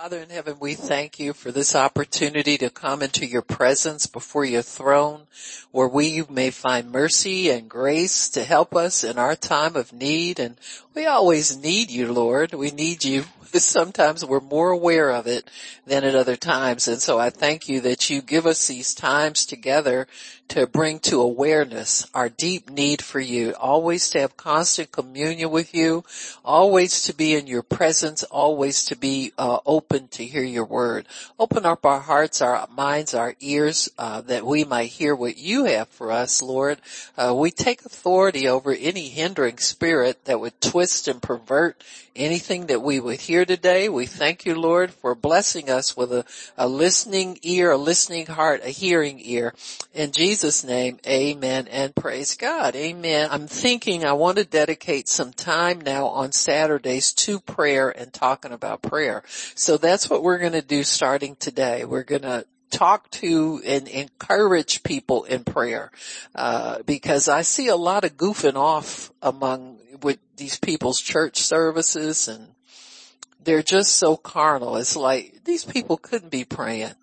Father in heaven, we thank you for this opportunity to come into your presence before your throne where we may find mercy and grace to help us in our time of need. And we always need you, Lord. We need you sometimes we're more aware of it than at other times. And so I thank you that you give us these times together to bring to awareness our deep need for you, always to have constant communion with you, always to be in your presence, always to be uh, open to hear your word. Open up our hearts, our minds, our ears, uh, that we might hear what you have for us, Lord. Uh, we take authority over any hindering spirit that would twist and pervert anything that we would hear today. We thank you, Lord, for blessing us with a, a listening ear, a listening heart, a hearing ear. In Jesus name, amen and praise God. Amen. I'm thinking I want to dedicate some time now on Saturdays to prayer and talking about prayer. So that's what we're going to do starting today. We're going to talk to and encourage people in prayer uh, because I see a lot of goofing off among with these people's church services and they're just so carnal. It's like these people couldn't be praying.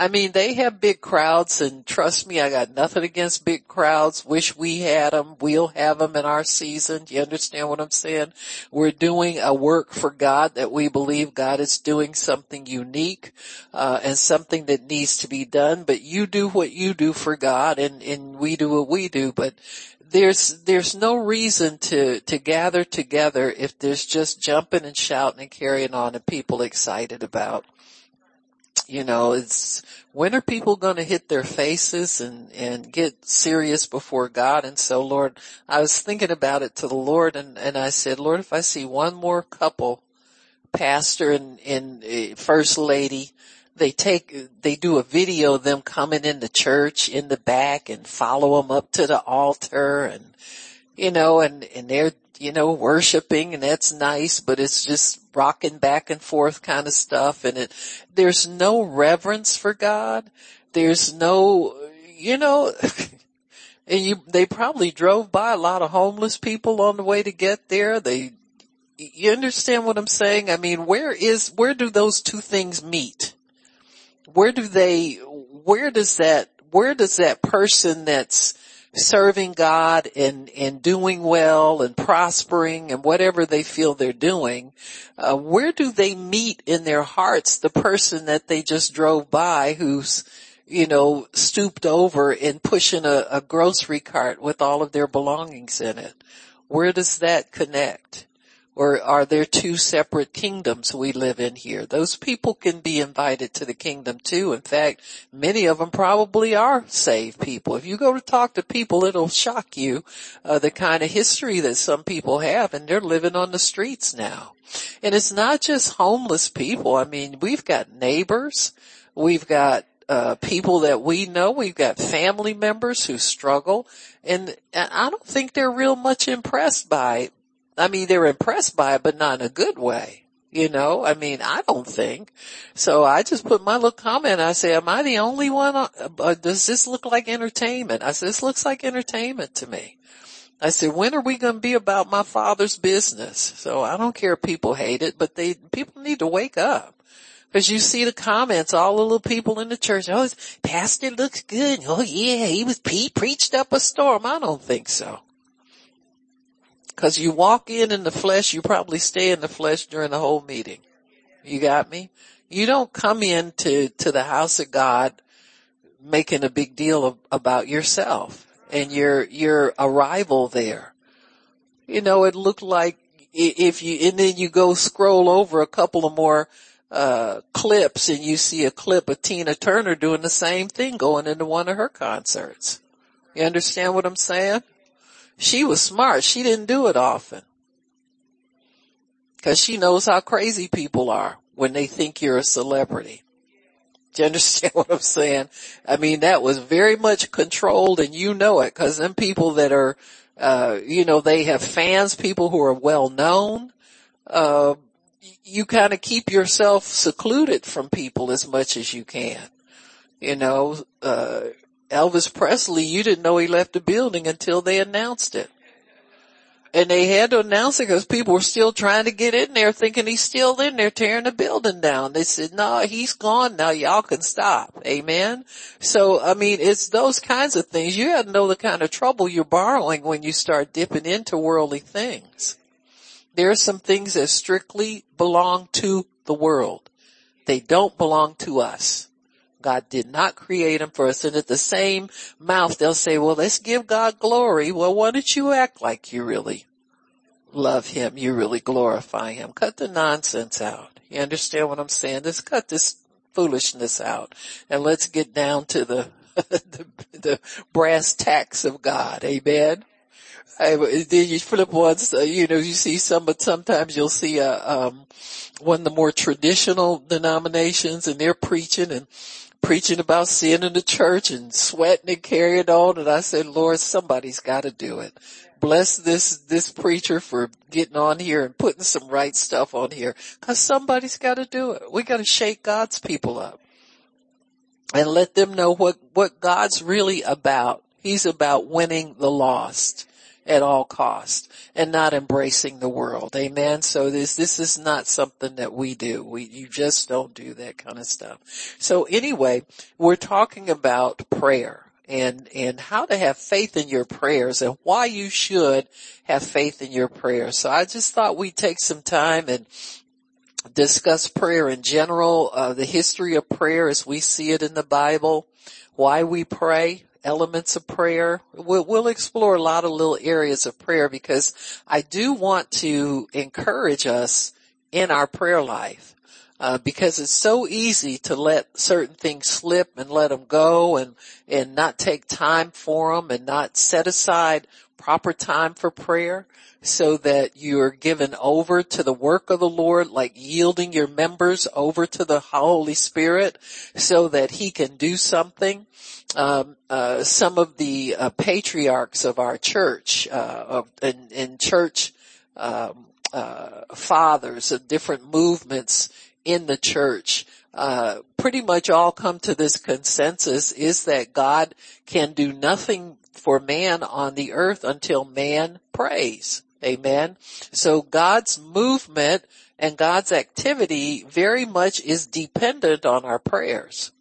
I mean, they have big crowds and trust me, I got nothing against big crowds. Wish we had them. We'll have them in our season. Do you understand what I'm saying? We're doing a work for God that we believe God is doing something unique, uh, and something that needs to be done, but you do what you do for God and, and we do what we do, but there's there's no reason to to gather together if there's just jumping and shouting and carrying on and people excited about you know, it's when are people going to hit their faces and and get serious before God? And so, Lord, I was thinking about it to the Lord, and and I said, Lord, if I see one more couple, pastor and and uh, first lady, they take they do a video of them coming into church in the back and follow them up to the altar and you know and and they're you know, worshiping and that's nice, but it's just rocking back and forth kind of stuff and it, there's no reverence for God. There's no, you know, and you, they probably drove by a lot of homeless people on the way to get there. They, you understand what I'm saying? I mean, where is, where do those two things meet? Where do they, where does that, where does that person that's, serving God and, and doing well and prospering and whatever they feel they're doing, uh, where do they meet in their hearts the person that they just drove by who's, you know, stooped over and pushing a, a grocery cart with all of their belongings in it? Where does that connect? Or are there two separate kingdoms we live in here? Those people can be invited to the kingdom too. In fact, many of them probably are saved people. If you go to talk to people, it'll shock you uh, the kind of history that some people have and they're living on the streets now. And it's not just homeless people. I mean, we've got neighbors. We've got uh, people that we know. We've got family members who struggle, and, and I don't think they're real much impressed by I mean, they're impressed by it, but not in a good way. You know, I mean, I don't think. So I just put my little comment. I say, am I the only one? Uh, does this look like entertainment? I said, this looks like entertainment to me. I said, when are we going to be about my father's business? So I don't care if people hate it, but they, people need to wake up. Cause you see the comments, all the little people in the church, oh, pastor looks good. Oh yeah, he was, he preached up a storm. I don't think so. Cause you walk in in the flesh, you probably stay in the flesh during the whole meeting. You got me? You don't come in to, to the house of God making a big deal of, about yourself and your, your arrival there. You know, it looked like if you, and then you go scroll over a couple of more, uh, clips and you see a clip of Tina Turner doing the same thing going into one of her concerts. You understand what I'm saying? She was smart. She didn't do it often. Cause she knows how crazy people are when they think you're a celebrity. Do you understand what I'm saying? I mean, that was very much controlled and you know it cause them people that are, uh, you know, they have fans, people who are well known, uh, you kind of keep yourself secluded from people as much as you can. You know, uh, Elvis Presley, you didn't know he left the building until they announced it. And they had to announce it because people were still trying to get in there thinking he's still in there tearing the building down. They said, no, he's gone now. Y'all can stop. Amen. So, I mean, it's those kinds of things. You have to know the kind of trouble you're borrowing when you start dipping into worldly things. There are some things that strictly belong to the world. They don't belong to us. God did not create them for us. And at the same mouth, they'll say, well, let's give God glory. Well, why don't you act like you really love him? You really glorify him. Cut the nonsense out. You understand what I'm saying? Let's cut this foolishness out and let's get down to the, the, the brass tacks of God. Amen. I, then you flip once, uh, you know, you see some, but sometimes you'll see a, um, one of the more traditional denominations and they're preaching and preaching about sin in the church and sweating and carrying on. And I said, Lord, somebody's got to do it. Bless this, this preacher for getting on here and putting some right stuff on here cause somebody's got to do it. We got to shake God's people up and let them know what, what God's really about. He's about winning the lost at all cost and not embracing the world. Amen. So this, this is not something that we do. We, you just don't do that kind of stuff. So anyway, we're talking about prayer and, and how to have faith in your prayers and why you should have faith in your prayers. So I just thought we'd take some time and discuss prayer in general, uh, the history of prayer as we see it in the Bible, why we pray, elements of prayer. We'll, we'll, explore a lot of little areas of prayer because I do want to encourage us in our prayer life. Uh, because it's so easy to let certain things slip and let them go and, and not take time for them and not set aside proper time for prayer so that you're given over to the work of the Lord, like yielding your members over to the Holy Spirit so that He can do something. Um, uh, some of the uh, patriarchs of our church, uh, of, in church, um, uh, fathers of different movements in the church, uh, pretty much all come to this consensus is that God can do nothing for man on the earth until man prays. Amen. So God's movement and God's activity very much is dependent on our prayers.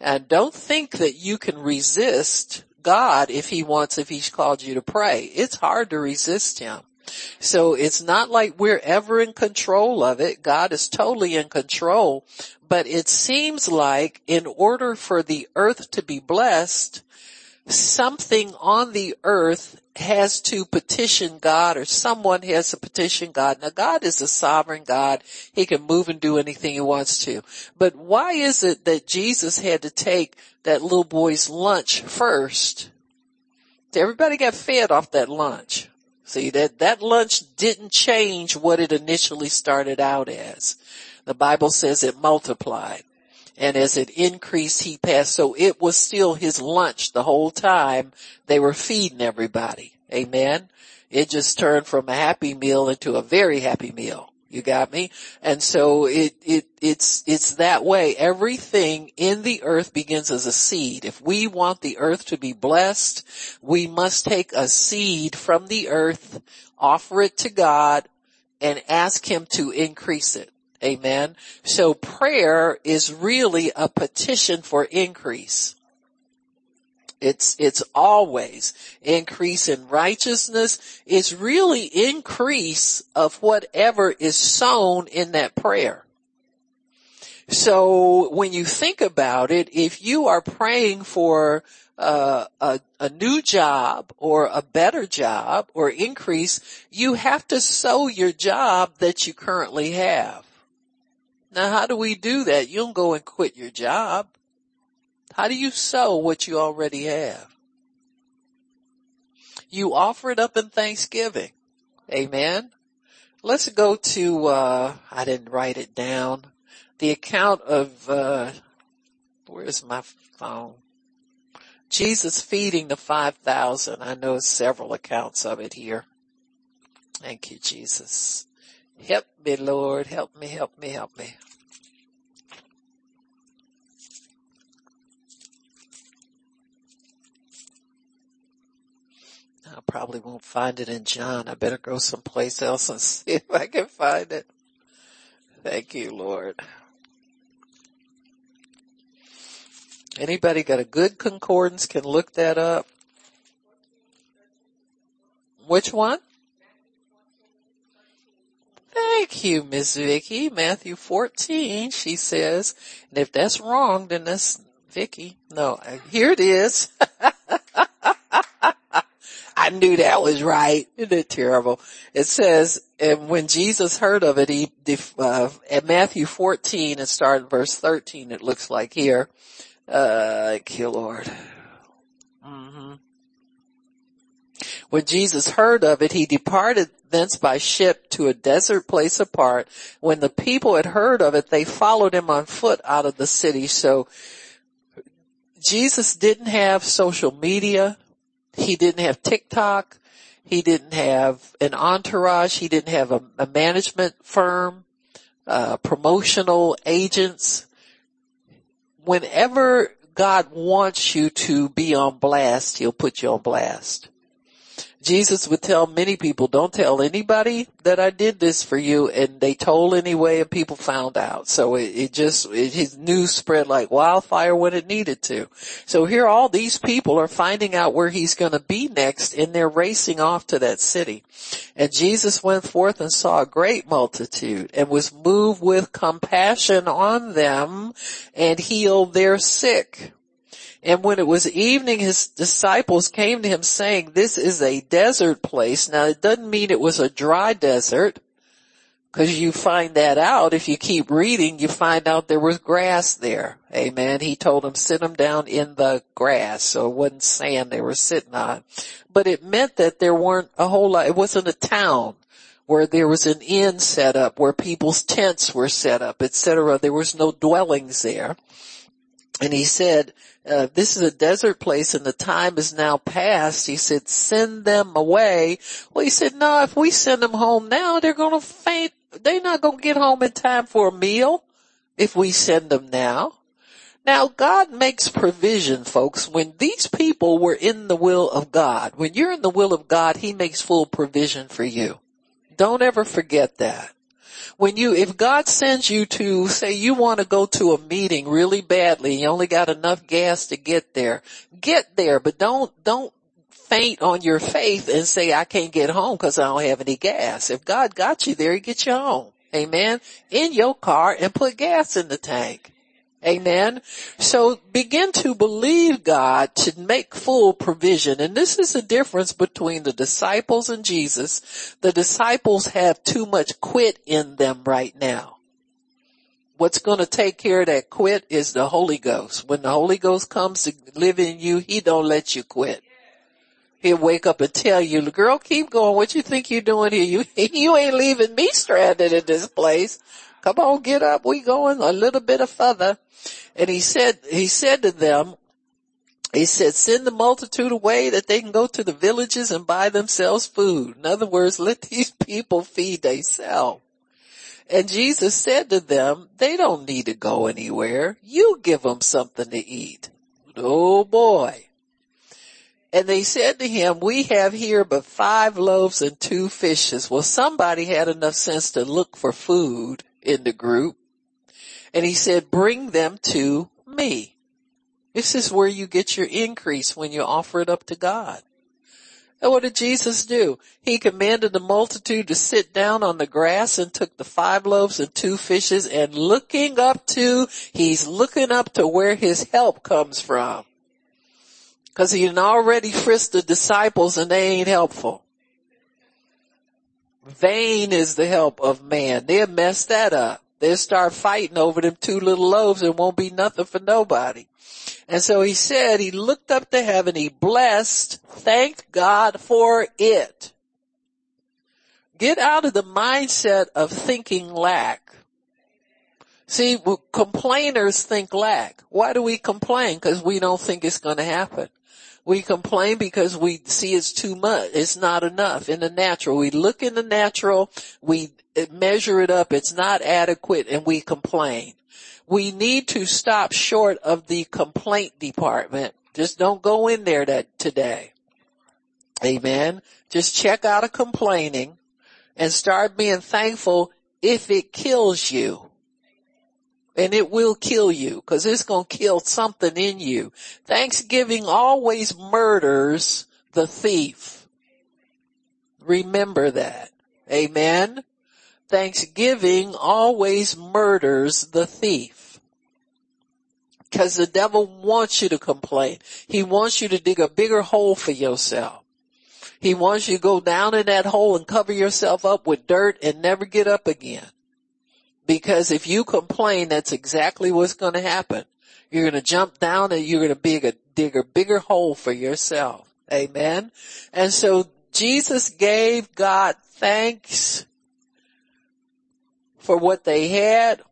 And don't think that you can resist God if he wants, if he's called you to pray. It's hard to resist him. So it's not like we're ever in control of it. God is totally in control, but it seems like in order for the earth to be blessed, something on the earth has to petition God or someone has to petition God. Now God is a sovereign God. He can move and do anything he wants to. But why is it that Jesus had to take that little boy's lunch first? Everybody got fed off that lunch. See that, that lunch didn't change what it initially started out as. The Bible says it multiplied and as it increased he passed. So it was still his lunch the whole time they were feeding everybody. Amen. It just turned from a happy meal into a very happy meal. You got me? And so it, it, it's, it's that way. Everything in the earth begins as a seed. If we want the earth to be blessed, we must take a seed from the earth, offer it to God, and ask Him to increase it. Amen. So prayer is really a petition for increase. It's, it's always increase in righteousness. It's really increase of whatever is sown in that prayer. So when you think about it, if you are praying for uh, a, a new job or a better job or increase, you have to sow your job that you currently have. Now how do we do that? You don't go and quit your job. How do you sow what you already have? You offer it up in thanksgiving. Amen. Let's go to, uh, I didn't write it down. The account of, uh, where's my phone? Jesus feeding the 5,000. I know several accounts of it here. Thank you, Jesus. Help me, Lord. Help me, help me, help me. I probably won't find it in John. I better go someplace else and see if I can find it. Thank you, Lord. Anybody got a good concordance can look that up. Which one? Thank you, Miss Vicky. Matthew 14, she says. And if that's wrong, then that's Vicky. No, here it is. I knew that was right. Isn't it terrible? It says, and when Jesus heard of it, he, uh, at Matthew 14 and start verse 13, it looks like here. Uh, thank you, Lord. When Jesus heard of it, he departed thence by ship to a desert place apart. When the people had heard of it, they followed him on foot out of the city. So Jesus didn't have social media. He didn't have TikTok. He didn't have an entourage. He didn't have a, a management firm, uh, promotional agents. Whenever God wants you to be on blast, he'll put you on blast. Jesus would tell many people, don't tell anybody that I did this for you. And they told anyway and people found out. So it, it just, it, his news spread like wildfire when it needed to. So here all these people are finding out where he's going to be next and they're racing off to that city. And Jesus went forth and saw a great multitude and was moved with compassion on them and healed their sick. And when it was evening, his disciples came to him saying, this is a desert place. Now it doesn't mean it was a dry desert, because you find that out if you keep reading, you find out there was grass there. Amen. He told them sit them down in the grass, so it wasn't sand they were sitting on. But it meant that there weren't a whole lot, it wasn't a town where there was an inn set up, where people's tents were set up, etc. There was no dwellings there. And he said, uh, this is a desert place and the time is now past. He said, send them away. Well, he said, no, if we send them home now, they're going to faint. They're not going to get home in time for a meal if we send them now. Now God makes provision, folks. When these people were in the will of God, when you're in the will of God, He makes full provision for you. Don't ever forget that when you, if God sends you to, say you want to go to a meeting really badly, you only got enough gas to get there, get there, but don't, don't faint on your faith and say, I can't get home because I don't have any gas. If God got you there, he get you home. Amen. In your car and put gas in the tank. Amen. So begin to believe God to make full provision. And this is the difference between the disciples and Jesus. The disciples have too much quit in them right now. What's going to take care of that quit is the Holy Ghost. When the Holy Ghost comes to live in you, He don't let you quit. He'll wake up and tell you, girl, keep going. What you think you're doing here? You, you ain't leaving me stranded in this place. Come on, get up. We going a little bit of further. And he said, he said to them, he said, send the multitude away that they can go to the villages and buy themselves food. In other words, let these people feed themselves. And Jesus said to them, they don't need to go anywhere. You give them something to eat. Oh boy. And they said to him, we have here but five loaves and two fishes. Well, somebody had enough sense to look for food in the group. And he said, bring them to me. This is where you get your increase when you offer it up to God. And what did Jesus do? He commanded the multitude to sit down on the grass and took the five loaves and two fishes and looking up to, he's looking up to where his help comes from. Cause he had already frisked the disciples and they ain't helpful. Vain is the help of man. They'll mess that up. They'll start fighting over them two little loaves and won't be nothing for nobody. And so he said, he looked up to heaven, he blessed, thanked God for it. Get out of the mindset of thinking lack. See, complainers think lack. Why do we complain? Because we don't think it's going to happen. We complain because we see it's too much. It's not enough in the natural. We look in the natural, we measure it up, it's not adequate and we complain. We need to stop short of the complaint department. Just don't go in there that today. Amen. Just check out of complaining and start being thankful if it kills you. And it will kill you because it's going to kill something in you. Thanksgiving always murders the thief. Remember that. Amen. Thanksgiving always murders the thief. Cause the devil wants you to complain. He wants you to dig a bigger hole for yourself. He wants you to go down in that hole and cover yourself up with dirt and never get up again. Because if you complain, that's exactly what's going to happen. You're going to jump down and you're going to dig a, dig a bigger hole for yourself. Amen. And so Jesus gave God thanks for what they had.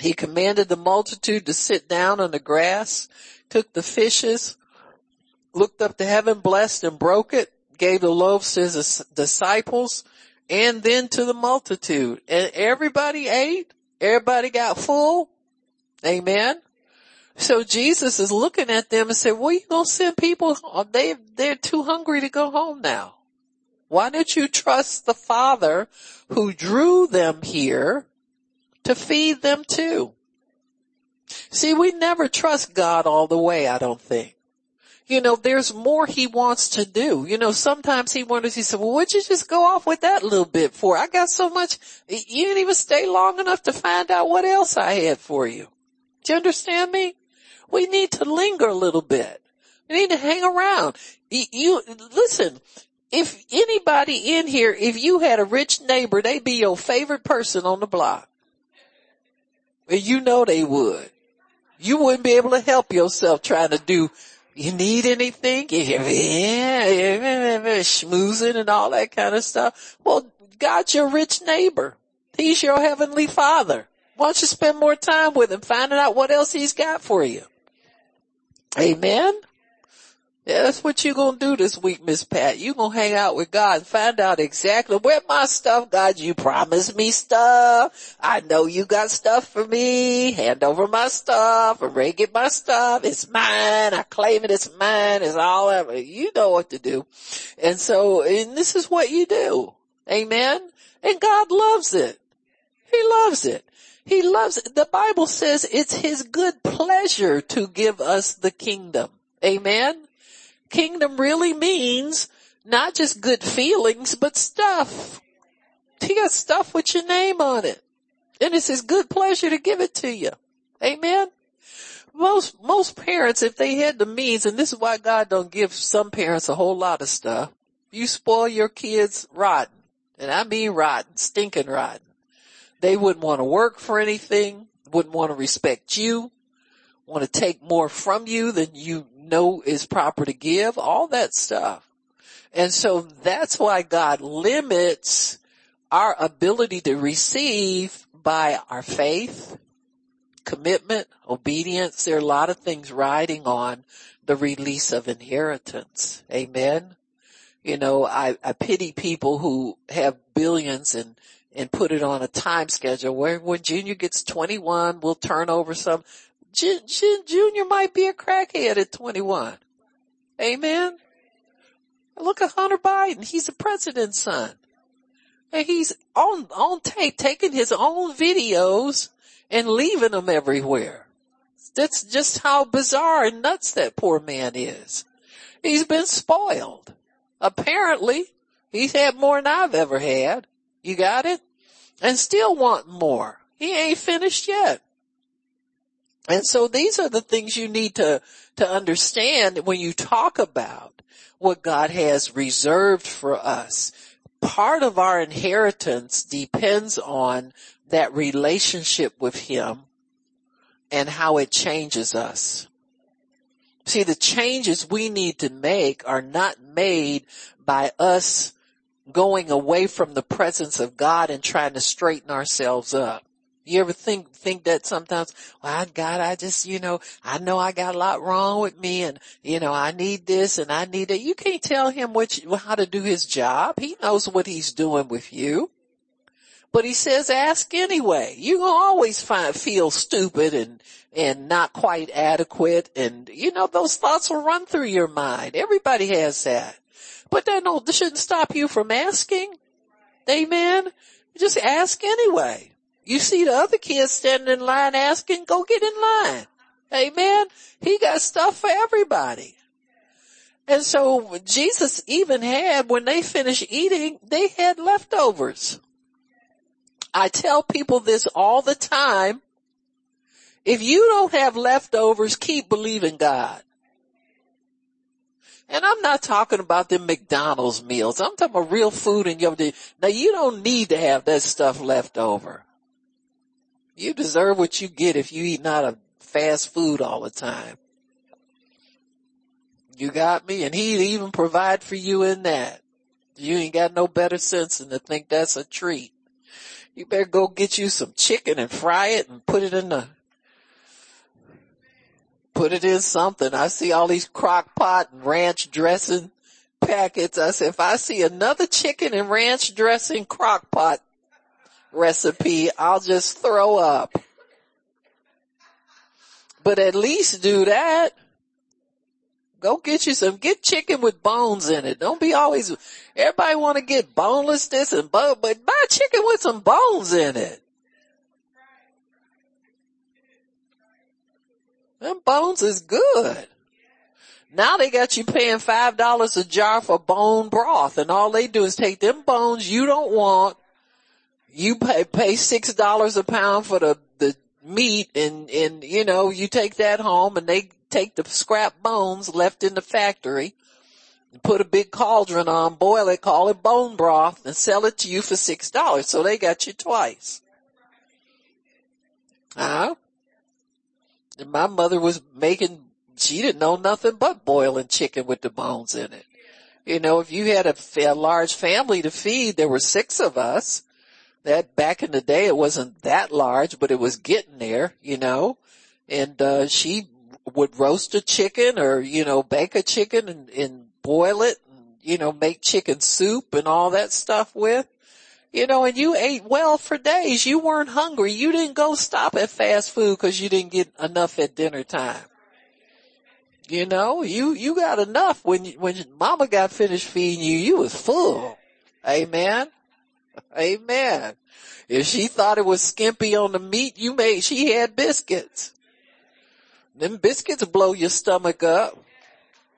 He commanded the multitude to sit down on the grass, took the fishes, looked up to heaven, blessed and broke it, gave the loaves to his disciples, and then to the multitude. And everybody ate. Everybody got full. Amen. So Jesus is looking at them and said, well, you gonna send people, home? they, they're too hungry to go home now. Why don't you trust the Father who drew them here to feed them too? See, we never trust God all the way, I don't think. You know, there's more he wants to do. You know, sometimes he wonders, he said, well, would you just go off with that little bit for? I got so much, you didn't even stay long enough to find out what else I had for you. Do you understand me? We need to linger a little bit. We need to hang around. You, you listen, if anybody in here, if you had a rich neighbor, they'd be your favorite person on the block. And you know they would. You wouldn't be able to help yourself trying to do, you need anything? Yeah, schmoozing and all that kind of stuff. Well, God's your rich neighbor. He's your heavenly father. Why don't you spend more time with him finding out what else he's got for you? Amen. Yeah, that's what you're gonna do this week, Miss Pat. You're gonna hang out with God and find out exactly where my stuff, God, you promised me stuff. I know you got stuff for me. Hand over my stuff. Ready get my stuff. It's mine. I claim it. It's mine. It's all ever. You know what to do. And so, and this is what you do. Amen. And God loves it. He loves it. He loves it. The Bible says it's his good pleasure to give us the kingdom. Amen kingdom really means not just good feelings, but stuff. He got stuff with your name on it. And it's his good pleasure to give it to you. Amen. Most, most parents, if they had the means, and this is why God don't give some parents a whole lot of stuff, you spoil your kids rotten. And I mean rotten, stinking rotten. They wouldn't want to work for anything, wouldn't want to respect you, want to take more from you than you know is proper to give, all that stuff. And so that's why God limits our ability to receive by our faith, commitment, obedience. There are a lot of things riding on the release of inheritance. Amen. You know, I, I pity people who have billions and, and put it on a time schedule where when Junior gets 21, we'll turn over some. Junior might be a crackhead at 21. Amen. Look at Hunter Biden. He's the president's son. And he's on, on tape taking his own videos and leaving them everywhere. That's just how bizarre and nuts that poor man is. He's been spoiled. Apparently, he's had more than I've ever had. You got it? And still want more. He ain't finished yet. And so these are the things you need to, to understand when you talk about what God has reserved for us. Part of our inheritance depends on that relationship with Him and how it changes us. See, the changes we need to make are not made by us going away from the presence of God and trying to straighten ourselves up. You ever think, think that sometimes, well, God, I just, you know, I know I got a lot wrong with me and, you know, I need this and I need that. You can't tell him you, how to do his job. He knows what he's doing with you. But he says ask anyway. You're gonna always find, feel stupid and, and not quite adequate and, you know, those thoughts will run through your mind. Everybody has that. But that no, this shouldn't stop you from asking. Amen. Just ask anyway. You see the other kids standing in line asking, go get in line. Amen. He got stuff for everybody. And so Jesus even had, when they finished eating, they had leftovers. I tell people this all the time. If you don't have leftovers, keep believing God. And I'm not talking about the McDonald's meals. I'm talking about real food in your day. Now you don't need to have that stuff left over. You deserve what you get if you eat out of fast food all the time. You got me? And he'd even provide for you in that. You ain't got no better sense than to think that's a treat. You better go get you some chicken and fry it and put it in the, put it in something. I see all these crock pot and ranch dressing packets. I said, if I see another chicken and ranch dressing crock pot recipe, I'll just throw up. But at least do that. Go get you some, get chicken with bones in it. Don't be always, everybody want to get boneless this and bone, but buy chicken with some bones in it. Them bones is good. Now they got you paying five dollars a jar for bone broth and all they do is take them bones you don't want. You pay, pay six dollars a pound for the, the meat and, and you know, you take that home and they take the scrap bones left in the factory, put a big cauldron on, boil it, call it bone broth, and sell it to you for six dollars. So they got you twice. Huh? And my mother was making, she didn't know nothing but boiling chicken with the bones in it. You know, if you had a, a large family to feed, there were six of us. That back in the day, it wasn't that large, but it was getting there, you know. And, uh, she would roast a chicken or, you know, bake a chicken and, and boil it and, you know, make chicken soup and all that stuff with. You know, and you ate well for days. You weren't hungry. You didn't go stop at fast food because you didn't get enough at dinner time. You know, you, you got enough when, when mama got finished feeding you, you was full. Amen. Amen. If she thought it was skimpy on the meat you made, she had biscuits. Them biscuits blow your stomach up.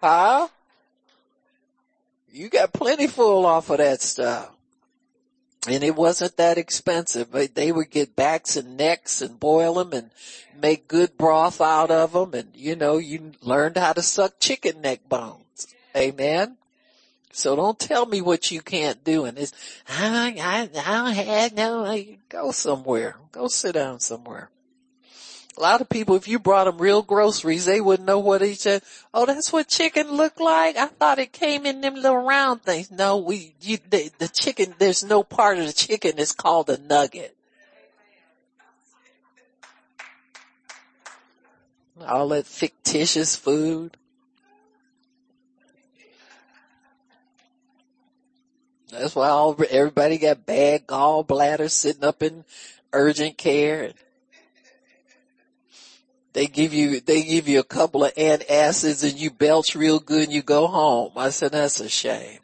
Huh? You got plenty full off of that stuff. And it wasn't that expensive. But they would get backs and necks and boil them and make good broth out of them. And you know, you learned how to suck chicken neck bones. Amen. So don't tell me what you can't do. And it's, I, I, I don't no, go somewhere. Go sit down somewhere. A lot of people, if you brought them real groceries, they wouldn't know what each said. Oh, that's what chicken looked like. I thought it came in them little round things. No, we, you, the, the chicken, there's no part of the chicken that's called a nugget. All that fictitious food. That's why all, everybody got bad gallbladders sitting up in urgent care. They give you, they give you a couple of antacids and you belch real good and you go home. I said, that's a shame.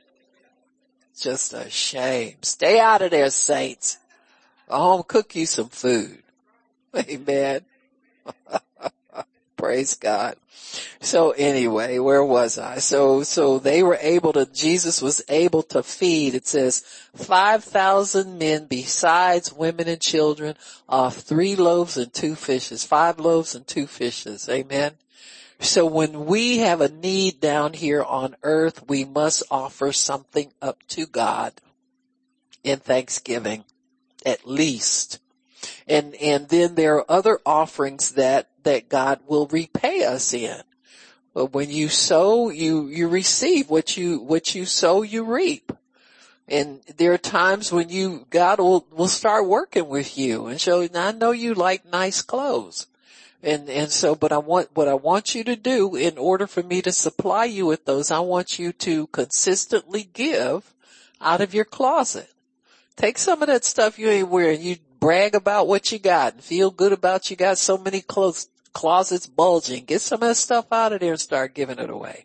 Just a shame. Stay out of there, saints. Go home, cook you some food. Amen. Praise God. So anyway, where was I? So, so they were able to, Jesus was able to feed, it says, 5,000 men besides women and children off three loaves and two fishes, five loaves and two fishes. Amen. So when we have a need down here on earth, we must offer something up to God in thanksgiving, at least. And, and then there are other offerings that, that God will repay us in. But when you sow, you, you receive what you, what you sow, you reap. And there are times when you, God will, will start working with you and show, I know you like nice clothes. And, and so, but I want, what I want you to do in order for me to supply you with those, I want you to consistently give out of your closet. Take some of that stuff you ain't wearing. You brag about what you got and feel good about you got so many clothes, closets bulging. Get some of that stuff out of there and start giving it away.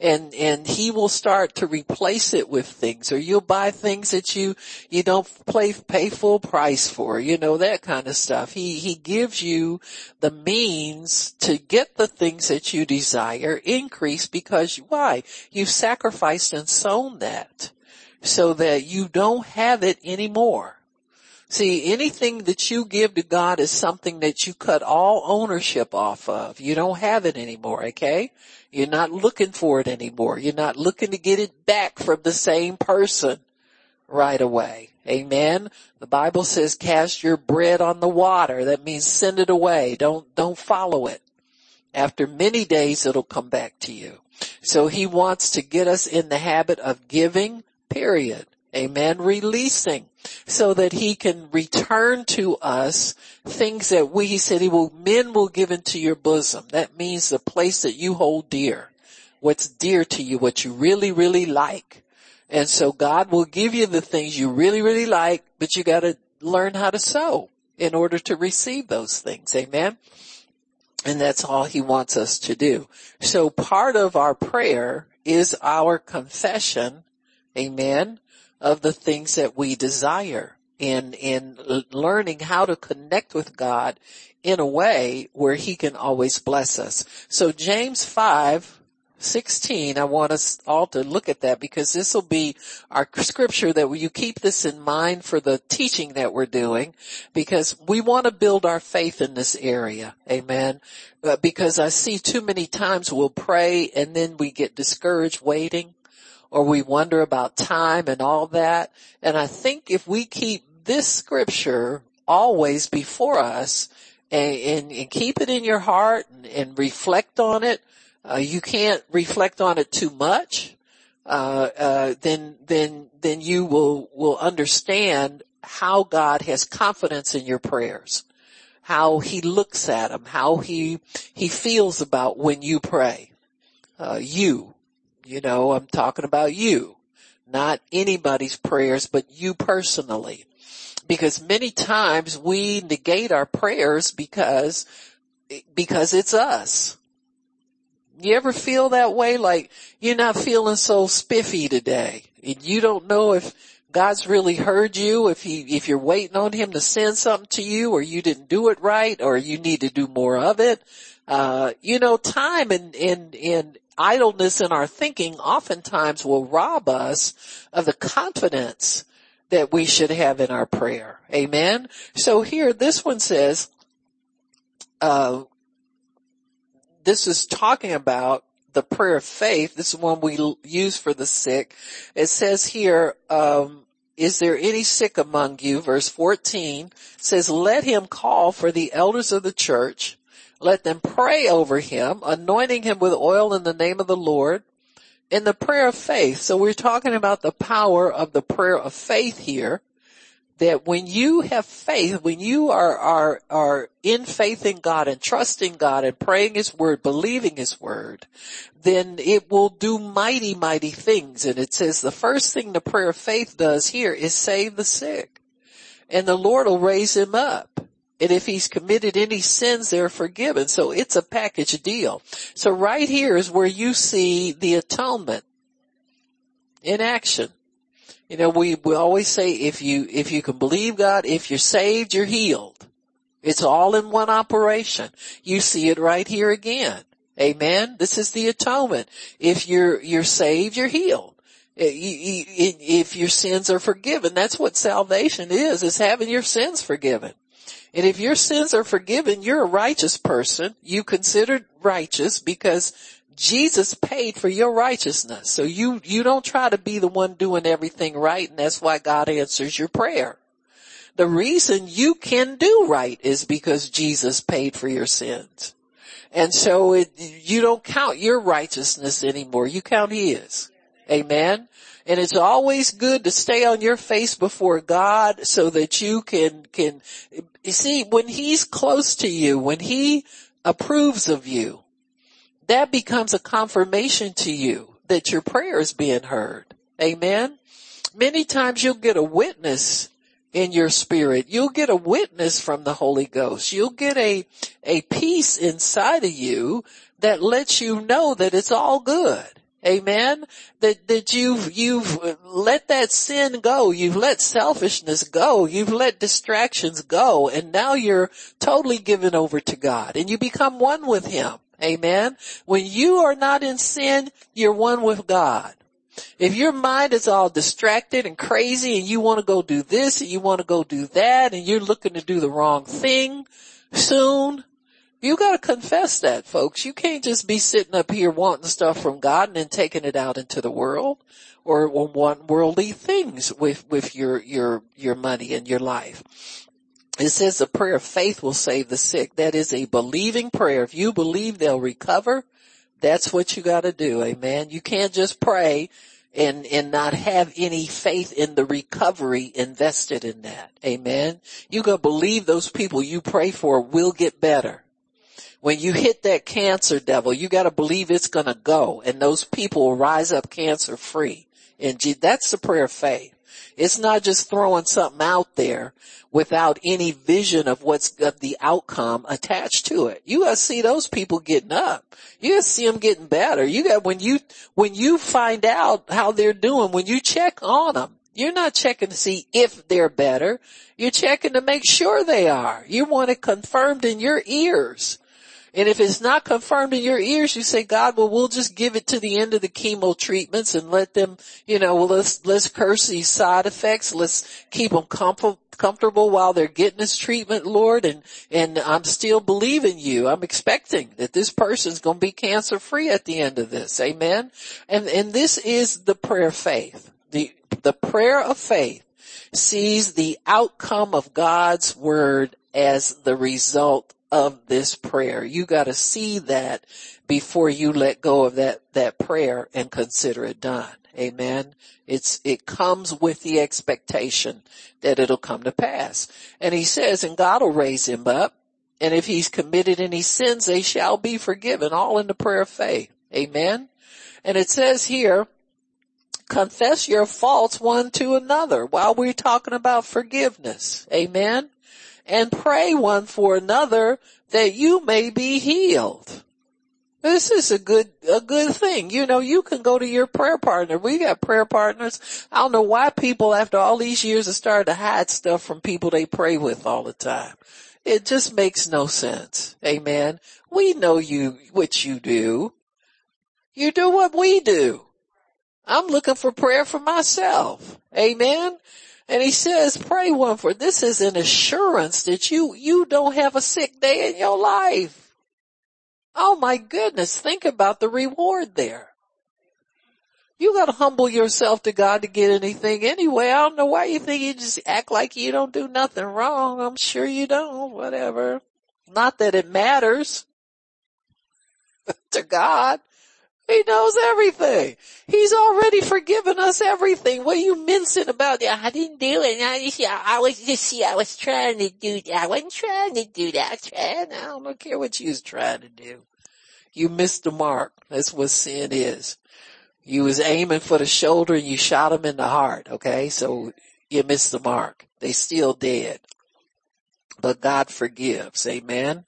And, and he will start to replace it with things or you'll buy things that you, you don't play, pay full price for, you know, that kind of stuff. He, he gives you the means to get the things that you desire increase because why? You've sacrificed and sown that so that you don't have it anymore. See, anything that you give to God is something that you cut all ownership off of. You don't have it anymore, okay? You're not looking for it anymore. You're not looking to get it back from the same person right away. Amen. The Bible says cast your bread on the water. That means send it away. Don't, don't follow it. After many days it'll come back to you. So he wants to get us in the habit of giving, period. Amen. Releasing so that he can return to us things that we, he said he will, men will give into your bosom. That means the place that you hold dear. What's dear to you, what you really, really like. And so God will give you the things you really, really like, but you gotta learn how to sow in order to receive those things. Amen. And that's all he wants us to do. So part of our prayer is our confession. Amen of the things that we desire in, in learning how to connect with God in a way where he can always bless us. So James 5, 16, I want us all to look at that because this will be our scripture that you keep this in mind for the teaching that we're doing because we want to build our faith in this area. Amen. Because I see too many times we'll pray and then we get discouraged waiting or we wonder about time and all that. And I think if we keep this scripture always before us and, and, and keep it in your heart and, and reflect on it, uh, you can't reflect on it too much. Uh, uh, then, then, then you will, will understand how God has confidence in your prayers, how he looks at them, how he, he feels about when you pray. Uh, you, you know, I'm talking about you, not anybody's prayers, but you personally. Because many times we negate our prayers because, because it's us. You ever feel that way? Like you're not feeling so spiffy today and you don't know if God's really heard you, if he, if you're waiting on him to send something to you or you didn't do it right or you need to do more of it. Uh, you know, time and, and, and idleness in our thinking oftentimes will rob us of the confidence that we should have in our prayer. Amen. So here, this one says, uh, this is talking about the prayer of faith. This is one we use for the sick. It says here, um, is there any sick among you? Verse 14 says, let him call for the elders of the church let them pray over him, anointing him with oil in the name of the Lord in the prayer of faith. So we're talking about the power of the prayer of faith here. That when you have faith, when you are, are, are in faith in God and trusting God and praying His word, believing His word, then it will do mighty, mighty things. And it says the first thing the prayer of faith does here is save the sick. And the Lord will raise him up. And if he's committed any sins, they're forgiven. So it's a package deal. So right here is where you see the atonement in action. You know, we, we always say if you, if you can believe God, if you're saved, you're healed. It's all in one operation. You see it right here again. Amen. This is the atonement. If you're, you're saved, you're healed. Eh, if your sins are forgiven, that's what salvation is, is having your sins forgiven. And if your sins are forgiven, you're a righteous person. You considered righteous because Jesus paid for your righteousness. So you, you don't try to be the one doing everything right and that's why God answers your prayer. The reason you can do right is because Jesus paid for your sins. And so it, you don't count your righteousness anymore. You count His. Amen. And it's always good to stay on your face before God so that you can, can, you see, when He's close to you, when He approves of you, that becomes a confirmation to you that your prayer is being heard. Amen. Many times you'll get a witness in your spirit. You'll get a witness from the Holy Ghost. You'll get a, a peace inside of you that lets you know that it's all good. Amen. That, that you've, you've let that sin go. You've let selfishness go. You've let distractions go. And now you're totally given over to God and you become one with Him. Amen. When you are not in sin, you're one with God. If your mind is all distracted and crazy and you want to go do this and you want to go do that and you're looking to do the wrong thing soon, you gotta confess that folks. You can't just be sitting up here wanting stuff from God and then taking it out into the world or want worldly things with, with your, your, your money and your life. It says the prayer of faith will save the sick. That is a believing prayer. If you believe they'll recover, that's what you gotta do. Amen. You can't just pray and, and not have any faith in the recovery invested in that. Amen. You gotta believe those people you pray for will get better when you hit that cancer devil, you gotta believe it's gonna go and those people will rise up cancer free. And that's the prayer of faith. It's not just throwing something out there without any vision of what's got the outcome attached to it. You gotta see those people getting up. You gotta see them getting better. You got, when you, when you find out how they're doing, when you check on them, you're not checking to see if they're better. You're checking to make sure they are. You want it confirmed in your ears. And if it's not confirmed in your ears, you say, God, well, we'll just give it to the end of the chemo treatments and let them, you know, well, let's, let's curse these side effects. Let's keep them comfort, comfortable while they're getting this treatment, Lord. And, and I'm still believing you. I'm expecting that this person's going to be cancer free at the end of this. Amen. And, and this is the prayer of faith. The, the prayer of faith sees the outcome of God's word as the result of this prayer. You gotta see that before you let go of that, that prayer and consider it done. Amen. It's, it comes with the expectation that it'll come to pass. And he says, and God will raise him up. And if he's committed any sins, they shall be forgiven, all in the prayer of faith. Amen. And it says here, confess your faults one to another while we're talking about forgiveness. Amen and pray one for another that you may be healed. This is a good, a good thing. You know, you can go to your prayer partner. We got prayer partners. I don't know why people after all these years have started to hide stuff from people they pray with all the time. It just makes no sense. Amen. We know you, what you do. You do what we do. I'm looking for prayer for myself. Amen. And he says, pray one for, this is an assurance that you, you don't have a sick day in your life. Oh my goodness, think about the reward there. You gotta humble yourself to God to get anything anyway. I don't know why you think you just act like you don't do nothing wrong. I'm sure you don't, whatever. Not that it matters to God. He knows everything. He's already forgiven us everything. What are you mincing about? Yeah, I didn't do it. I, I was just, I was trying to do that. I wasn't trying to do that. I, trying, I don't care what you was trying to do. You missed the mark. That's what sin is. You was aiming for the shoulder and you shot him in the heart. Okay. So you missed the mark. They still dead. But God forgives. Amen.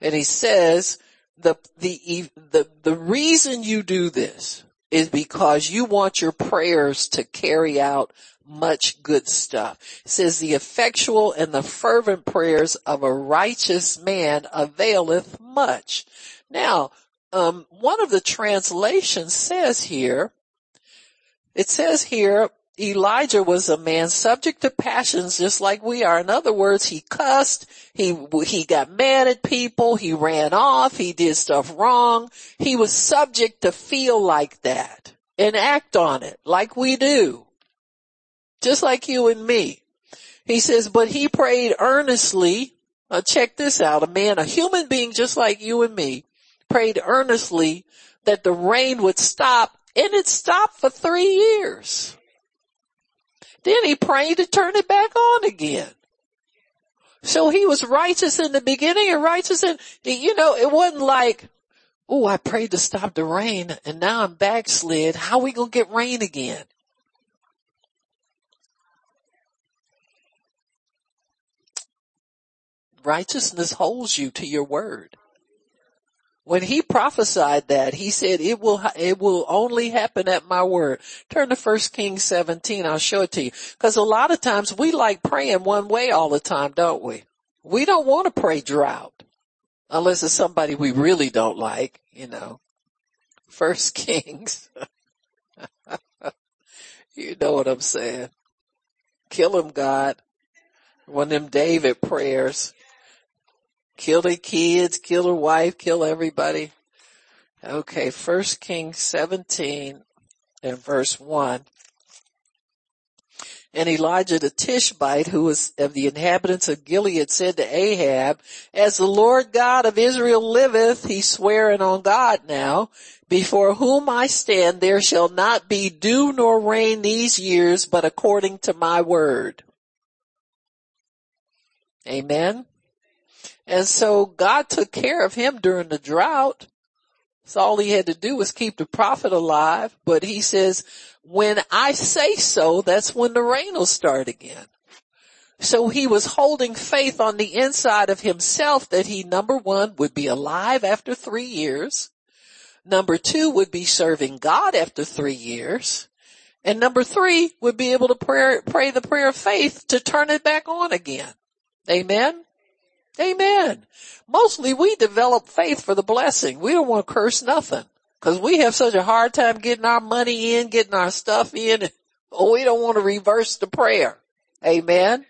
And he says, the, the, the, the reason you do this is because you want your prayers to carry out much good stuff. It says the effectual and the fervent prayers of a righteous man availeth much. Now, um, one of the translations says here, it says here, Elijah was a man subject to passions just like we are. In other words, he cussed, he, he got mad at people, he ran off, he did stuff wrong. He was subject to feel like that and act on it like we do. Just like you and me. He says, but he prayed earnestly. Uh, check this out. A man, a human being just like you and me prayed earnestly that the rain would stop and it stopped for three years. Then he prayed to turn it back on again. So he was righteous in the beginning and righteous in, you know, it wasn't like, oh, I prayed to stop the rain and now I'm backslid. How we gonna get rain again? Righteousness holds you to your word. When he prophesied that, he said, it will, it will only happen at my word. Turn to 1 Kings 17, I'll show it to you. Cause a lot of times we like praying one way all the time, don't we? We don't want to pray drought. Unless it's somebody we really don't like, you know. First Kings. you know what I'm saying. Kill him, God. One of them David prayers. Kill the kids, kill her wife, kill everybody. Okay, First Kings 17 and verse 1. And Elijah the Tishbite, who was of the inhabitants of Gilead, said to Ahab, As the Lord God of Israel liveth, he's swearing on God now, before whom I stand there shall not be dew nor rain these years, but according to my word. Amen. And so God took care of him during the drought. So all he had to do was keep the prophet alive. But he says, when I say so, that's when the rain will start again. So he was holding faith on the inside of himself that he, number one, would be alive after three years. Number two would be serving God after three years. And number three would be able to pray, pray the prayer of faith to turn it back on again. Amen. Amen. Mostly we develop faith for the blessing. We don't want to curse nothing because we have such a hard time getting our money in, getting our stuff in. Oh, we don't want to reverse the prayer. Amen.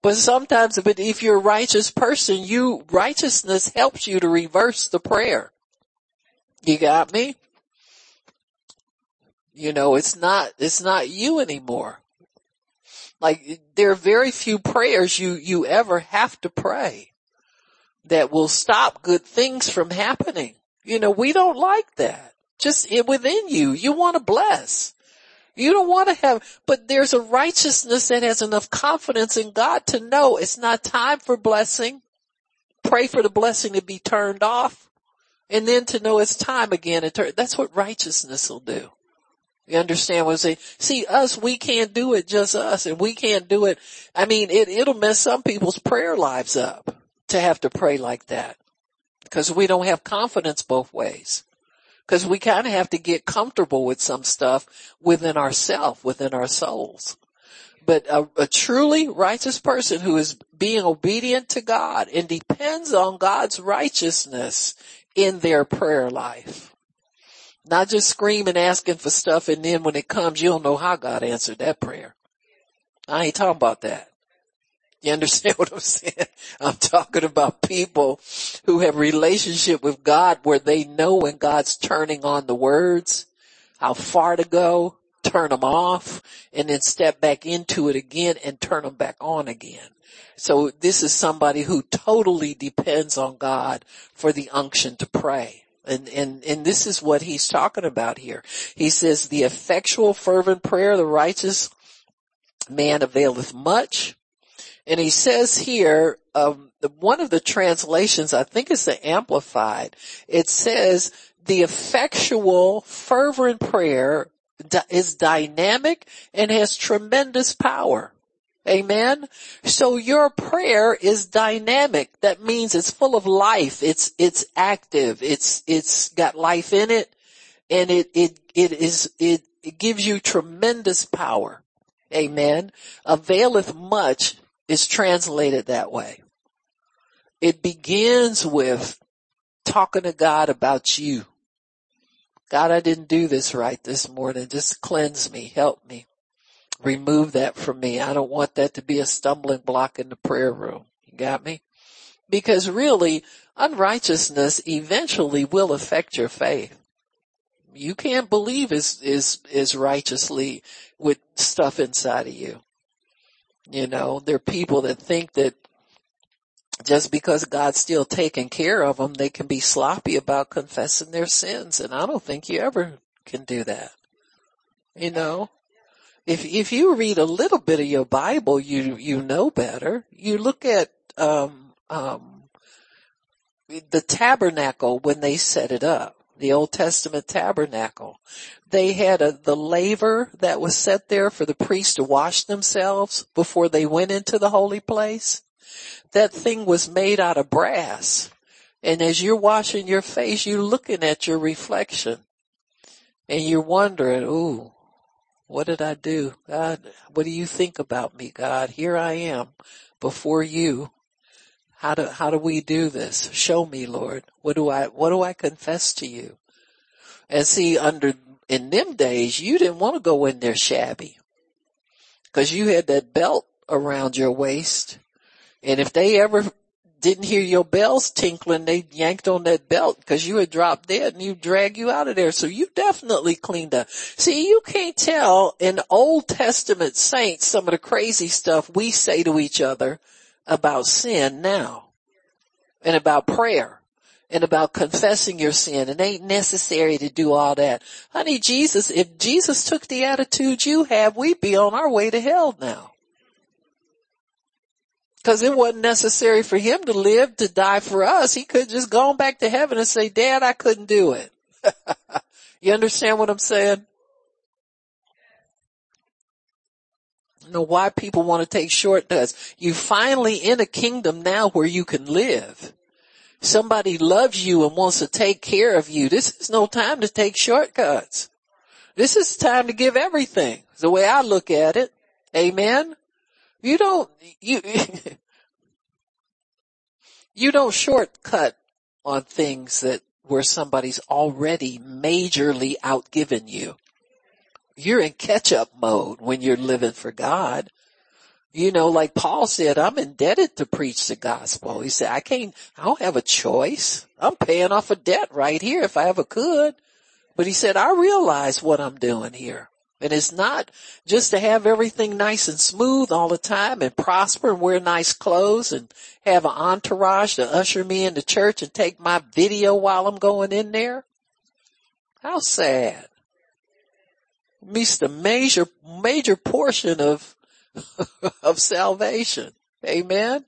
But sometimes but if you're a righteous person, you, righteousness helps you to reverse the prayer. You got me? You know, it's not, it's not you anymore. Like there are very few prayers you, you ever have to pray that will stop good things from happening. You know, we don't like that. Just within you, you want to bless. You don't want to have, but there's a righteousness that has enough confidence in God to know it's not time for blessing. Pray for the blessing to be turned off and then to know it's time again. That's what righteousness will do. You understand what I'm saying? See, us, we can't do it just us and we can't do it. I mean, it, it'll mess some people's prayer lives up to have to pray like that because we don't have confidence both ways. Cause we kind of have to get comfortable with some stuff within ourselves, within our souls. But a, a truly righteous person who is being obedient to God and depends on God's righteousness in their prayer life not just screaming asking for stuff and then when it comes you don't know how God answered that prayer. I ain't talking about that. You understand what I'm saying? I'm talking about people who have relationship with God where they know when God's turning on the words, how far to go, turn them off, and then step back into it again and turn them back on again. So this is somebody who totally depends on God for the unction to pray. And, and, and this is what he's talking about here. He says, the effectual fervent prayer of the righteous man availeth much. And he says here, um, one of the translations, I think it's the Amplified, it says, the effectual fervent prayer is dynamic and has tremendous power. Amen. So your prayer is dynamic. That means it's full of life. It's, it's active. It's, it's got life in it and it, it, it is, it, it gives you tremendous power. Amen. Availeth much is translated that way. It begins with talking to God about you. God, I didn't do this right this morning. Just cleanse me. Help me remove that from me. I don't want that to be a stumbling block in the prayer room. You got me? Because really, unrighteousness eventually will affect your faith. You can't believe as, as, as righteously with stuff inside of you. You know, there are people that think that just because God's still taking care of them, they can be sloppy about confessing their sins. And I don't think you ever can do that. You know, if if you read a little bit of your Bible, you you know better. You look at um, um, the tabernacle when they set it up, the Old Testament tabernacle. They had a, the laver that was set there for the priests to wash themselves before they went into the holy place. That thing was made out of brass. And as you're washing your face, you're looking at your reflection and you're wondering, ooh, what did I do? God, what do you think about me, God? Here I am before you. How do, how do we do this? Show me, Lord. What do I, what do I confess to you? And see, under, in them days, you didn't want to go in there shabby. Cause you had that belt around your waist. And if they ever didn't hear your bells tinkling, they yanked on that belt because you had dropped dead and you drag you out of there. So you definitely cleaned up. See, you can't tell in Old Testament saints some of the crazy stuff we say to each other about sin now and about prayer and about confessing your sin. It ain't necessary to do all that. Honey, Jesus, if Jesus took the attitude you have, we'd be on our way to hell now. Cause it wasn't necessary for him to live to die for us. He could just gone back to heaven and say, dad, I couldn't do it. you understand what I'm saying? Know why people want to take shortcuts. You finally in a kingdom now where you can live. Somebody loves you and wants to take care of you. This is no time to take shortcuts. This is time to give everything. The way I look at it. Amen. You don't, you, you don't shortcut on things that where somebody's already majorly outgiven you. You're in catch up mode when you're living for God. You know, like Paul said, I'm indebted to preach the gospel. He said, I can't, I don't have a choice. I'm paying off a debt right here if I ever could. But he said, I realize what I'm doing here. And it's not just to have everything nice and smooth all the time and prosper and wear nice clothes and have an entourage to usher me into church and take my video while I'm going in there. How sad. Missed a major, major portion of, of salvation. Amen.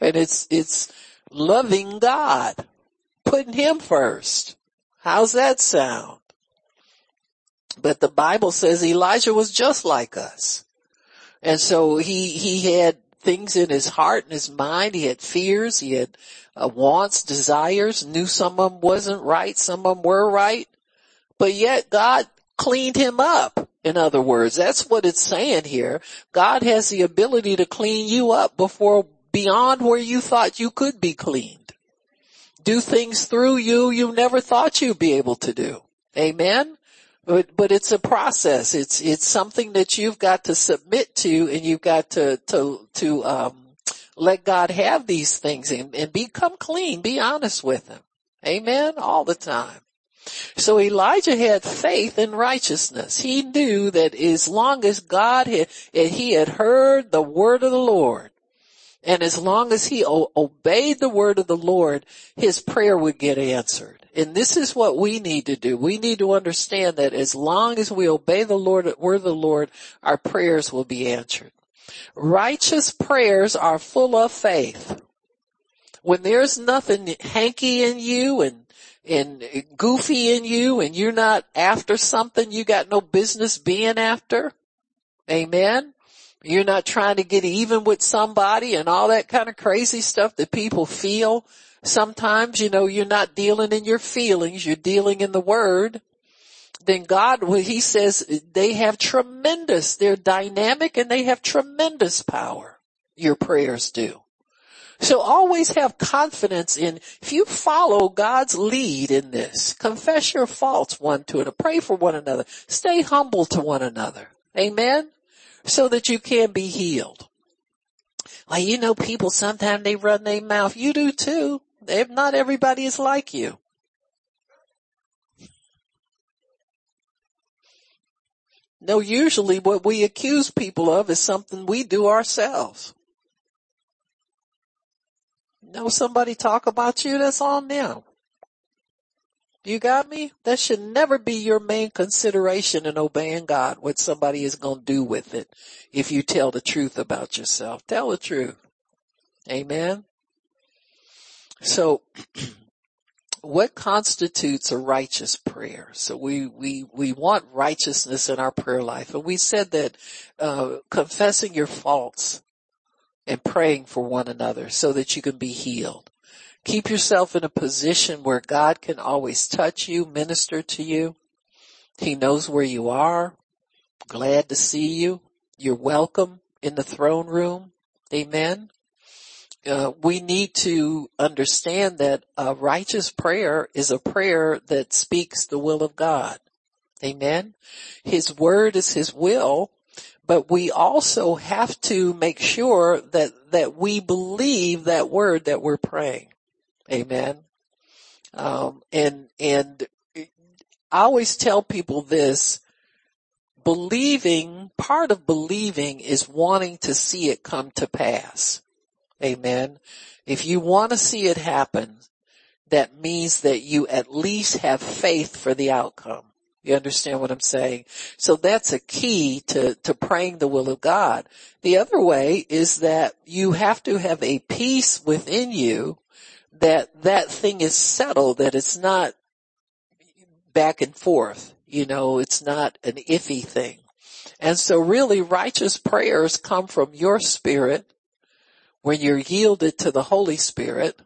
And it's, it's loving God, putting Him first. How's that sound? But the Bible says Elijah was just like us. And so he, he had things in his heart and his mind. He had fears. He had uh, wants, desires, knew some of them wasn't right. Some of them were right. But yet God cleaned him up. In other words, that's what it's saying here. God has the ability to clean you up before beyond where you thought you could be cleaned. Do things through you you never thought you'd be able to do. Amen. But, but it's a process. It's, it's something that you've got to submit to and you've got to, to, to, um, let God have these things and, and become clean. Be honest with him. Amen. All the time. So Elijah had faith in righteousness. He knew that as long as God had, he had heard the word of the Lord, and as long as he o- obeyed the word of the Lord, his prayer would get answered. And this is what we need to do. We need to understand that as long as we obey the Lord, of the Lord, our prayers will be answered. Righteous prayers are full of faith. When there's nothing hanky in you and and goofy in you and you're not after something you got no business being after. Amen. You're not trying to get even with somebody and all that kind of crazy stuff that people feel. Sometimes, you know, you're not dealing in your feelings, you're dealing in the word. Then God, when he says they have tremendous, they're dynamic and they have tremendous power. Your prayers do. So always have confidence in, if you follow God's lead in this, confess your faults one to another, pray for one another, stay humble to one another. Amen? So that you can be healed. Well, you know people sometimes they run their mouth. You do too. If not everybody is like you. No, usually what we accuse people of is something we do ourselves. Know somebody talk about you, that's on them. You got me? That should never be your main consideration in obeying God, what somebody is going to do with it if you tell the truth about yourself. Tell the truth. Amen. So what constitutes a righteous prayer? So we, we, we want righteousness in our prayer life. And we said that, uh, confessing your faults and praying for one another so that you can be healed. Keep yourself in a position where God can always touch you, minister to you. He knows where you are. Glad to see you. You're welcome in the throne room. Amen. Uh, we need to understand that a righteous prayer is a prayer that speaks the will of God. Amen. His word is his will, but we also have to make sure that, that we believe that word that we're praying. Amen. Um, and, and I always tell people this, believing, part of believing is wanting to see it come to pass. Amen. If you want to see it happen, that means that you at least have faith for the outcome. You understand what I'm saying? So that's a key to, to praying the will of God. The other way is that you have to have a peace within you that that thing is settled, that it's not back and forth. You know, it's not an iffy thing. And so really righteous prayers come from your spirit when you're yielded to the Holy Spirit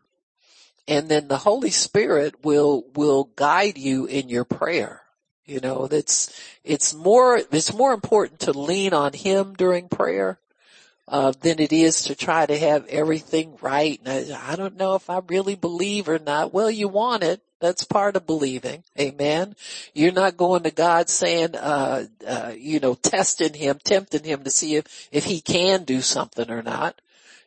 and then the Holy Spirit will, will guide you in your prayer. You know, that's, it's more, it's more important to lean on Him during prayer, uh, than it is to try to have everything right. And I, I don't know if I really believe or not. Well, you want it. That's part of believing. Amen. You're not going to God saying, uh, uh, you know, testing him, tempting him to see if, if he can do something or not.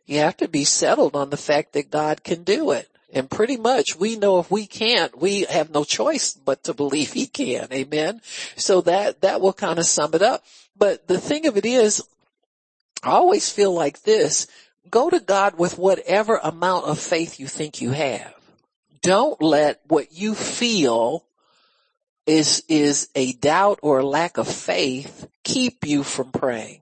You have to be settled on the fact that God can do it. And pretty much we know if we can't, we have no choice but to believe he can. Amen. So that, that will kind of sum it up. But the thing of it is, I always feel like this, go to God with whatever amount of faith you think you have. Don't let what you feel is, is a doubt or a lack of faith keep you from praying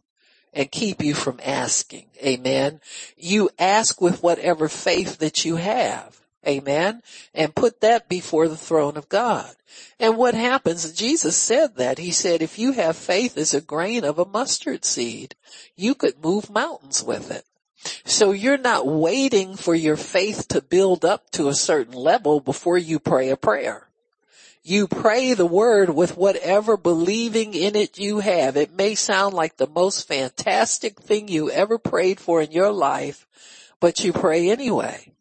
and keep you from asking. Amen. You ask with whatever faith that you have. Amen. And put that before the throne of God. And what happens, Jesus said that. He said, if you have faith as a grain of a mustard seed, you could move mountains with it. So you're not waiting for your faith to build up to a certain level before you pray a prayer. You pray the word with whatever believing in it you have. It may sound like the most fantastic thing you ever prayed for in your life, but you pray anyway.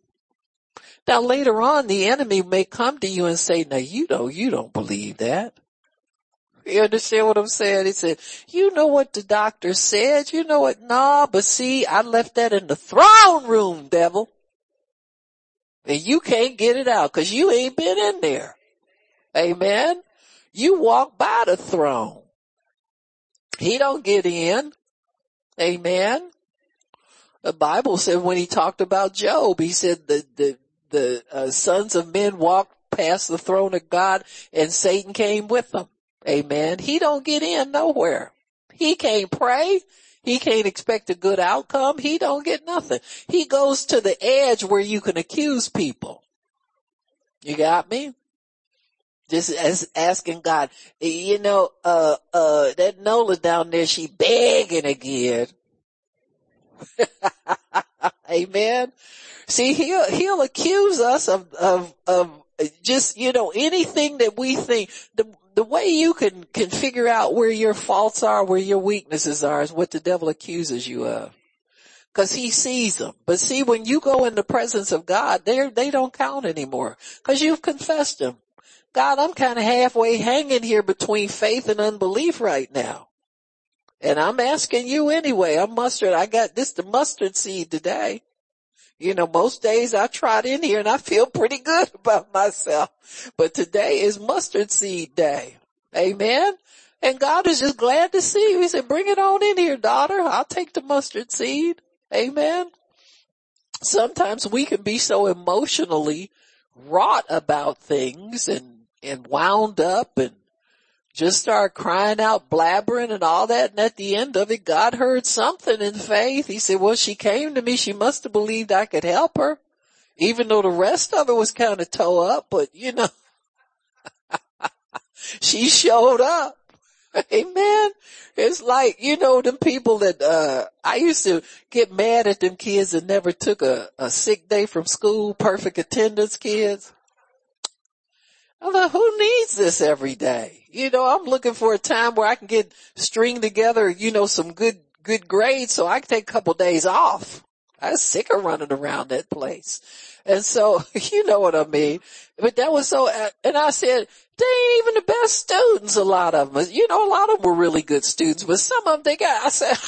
Now later on, the enemy may come to you and say, now you know, you don't believe that. You understand what I'm saying? He said, you know what the doctor said, you know what, nah, but see, I left that in the throne room, devil. And you can't get it out cause you ain't been in there. Amen. You walk by the throne. He don't get in. Amen. The Bible said when he talked about Job, he said the, the, the uh, sons of men walked past the throne of God and Satan came with them. Amen. He don't get in nowhere. He can't pray. He can't expect a good outcome. He don't get nothing. He goes to the edge where you can accuse people. You got me? Just as asking God, you know, uh, uh, that Nola down there, she begging again. Amen. See, he'll, he'll accuse us of, of, of just, you know, anything that we think, the, the way you can, can figure out where your faults are, where your weaknesses are is what the devil accuses you of. Cause he sees them. But see, when you go in the presence of God, they they don't count anymore. Cause you've confessed them. God, I'm kind of halfway hanging here between faith and unbelief right now. And I'm asking you anyway. I'm mustard. I got this the mustard seed today. You know, most days I trot in here and I feel pretty good about myself. But today is mustard seed day. Amen. And God is just glad to see you. He said, bring it on in here, daughter. I'll take the mustard seed. Amen. Sometimes we can be so emotionally wrought about things and and wound up and just start crying out, blabbering and all that. And at the end of it, God heard something in faith. He said, well, she came to me. She must have believed I could help her, even though the rest of it was kind of toe up, but you know, she showed up. Amen. It's like, you know, them people that, uh, I used to get mad at them kids that never took a, a sick day from school, perfect attendance kids. I'm like, who needs this every day? You know, I'm looking for a time where I can get string together, you know, some good, good grades so I can take a couple of days off. I was sick of running around that place. And so, you know what I mean? But that was so, uh, and I said, they ain't even the best students, a lot of them. You know, a lot of them were really good students, but some of them they got, I said,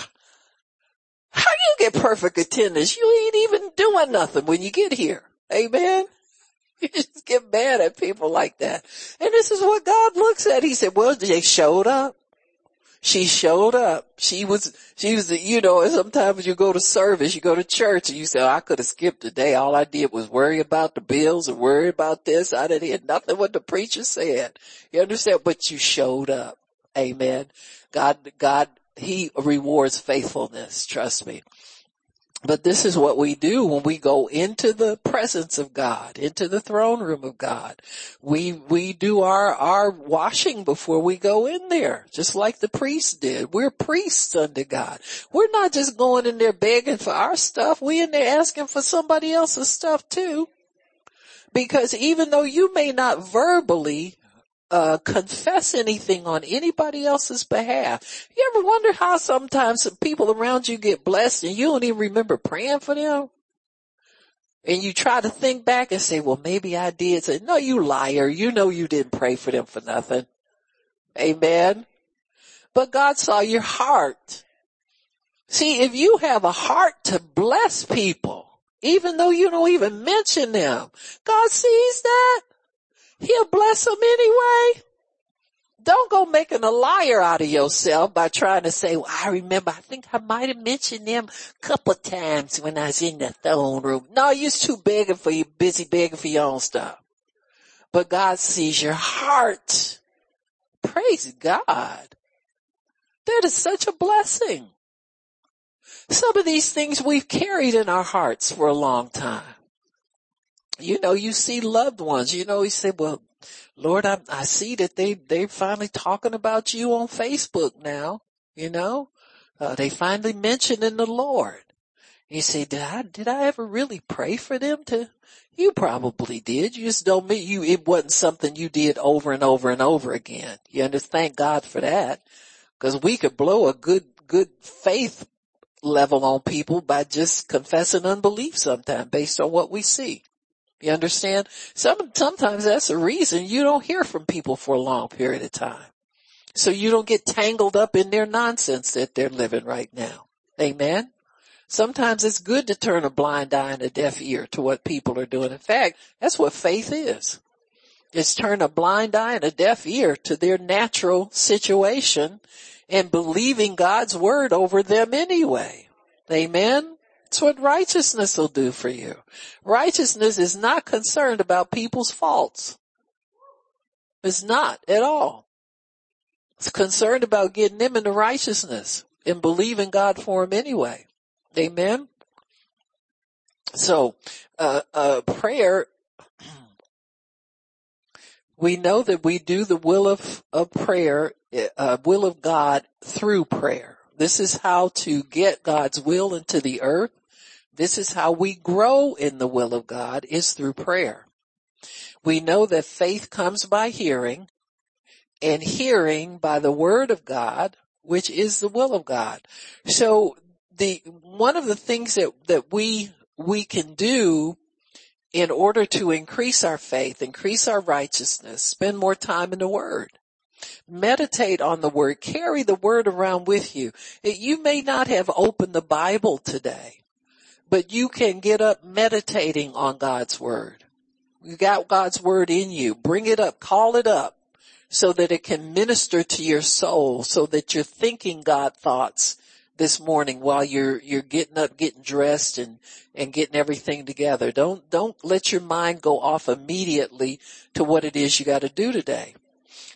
how you get perfect attendance? You ain't even doing nothing when you get here. Amen. You just get mad at people like that. And this is what God looks at. He said, well, they showed up. She showed up. She was, she was, you know, sometimes you go to service, you go to church and you say, oh, I could have skipped the day. All I did was worry about the bills and worry about this. I didn't hear nothing what the preacher said. You understand? But you showed up. Amen. God, God, He rewards faithfulness. Trust me. But this is what we do when we go into the presence of God, into the throne room of God. We, we do our, our washing before we go in there, just like the priests did. We're priests unto God. We're not just going in there begging for our stuff. We in there asking for somebody else's stuff too. Because even though you may not verbally uh, confess anything on anybody else's behalf. You ever wonder how sometimes people around you get blessed and you don't even remember praying for them? And you try to think back and say, well, maybe I did. Say, no, you liar. You know you didn't pray for them for nothing. Amen. But God saw your heart. See, if you have a heart to bless people, even though you don't even mention them, God sees that. He'll bless them anyway. Don't go making a liar out of yourself by trying to say, well, I remember, I think I might have mentioned them a couple times when I was in the throne room. No, you're too begging for you, busy begging for your own stuff. But God sees your heart. Praise God. That is such a blessing. Some of these things we've carried in our hearts for a long time you know, you see loved ones, you know, he said, well, Lord, I, I see that they, they're finally talking about you on Facebook now, you know, uh, they finally mentioning the Lord. You say, did I, did I ever really pray for them to, you probably did. You just don't mean you, it wasn't something you did over and over and over again. You understand? Thank God for that. Cause we could blow a good, good faith level on people by just confessing unbelief sometimes based on what we see. You understand? Some, sometimes that's the reason you don't hear from people for a long period of time. So you don't get tangled up in their nonsense that they're living right now. Amen. Sometimes it's good to turn a blind eye and a deaf ear to what people are doing. In fact, that's what faith is. It's turn a blind eye and a deaf ear to their natural situation and believing God's word over them anyway. Amen. That's what righteousness will do for you. Righteousness is not concerned about people's faults. It's not at all. It's concerned about getting them into righteousness and believing God for them anyway. Amen. So, uh, uh, prayer, we know that we do the will of, of prayer, uh, will of God through prayer. This is how to get God's will into the earth. This is how we grow in the will of God is through prayer. We know that faith comes by hearing and hearing by the word of God, which is the will of God. So the, one of the things that, that we, we can do in order to increase our faith, increase our righteousness, spend more time in the word. Meditate on the word, carry the word around with you. You may not have opened the Bible today but you can get up meditating on God's word. You got God's word in you. Bring it up, call it up so that it can minister to your soul so that you're thinking God thoughts this morning while you're, you're getting up, getting dressed and, and getting everything together. Don't, don't let your mind go off immediately to what it is you got to do today.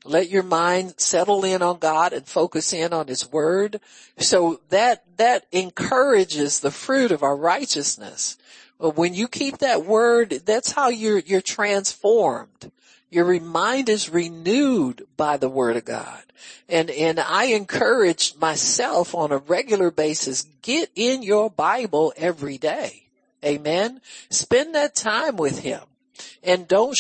Let your mind settle in on God and focus in on His Word. So that, that encourages the fruit of our righteousness. When you keep that word, that's how you're, you're transformed. Your mind is renewed by the word of God. And, and I encourage myself on a regular basis, get in your Bible every day. Amen. Spend that time with him and don't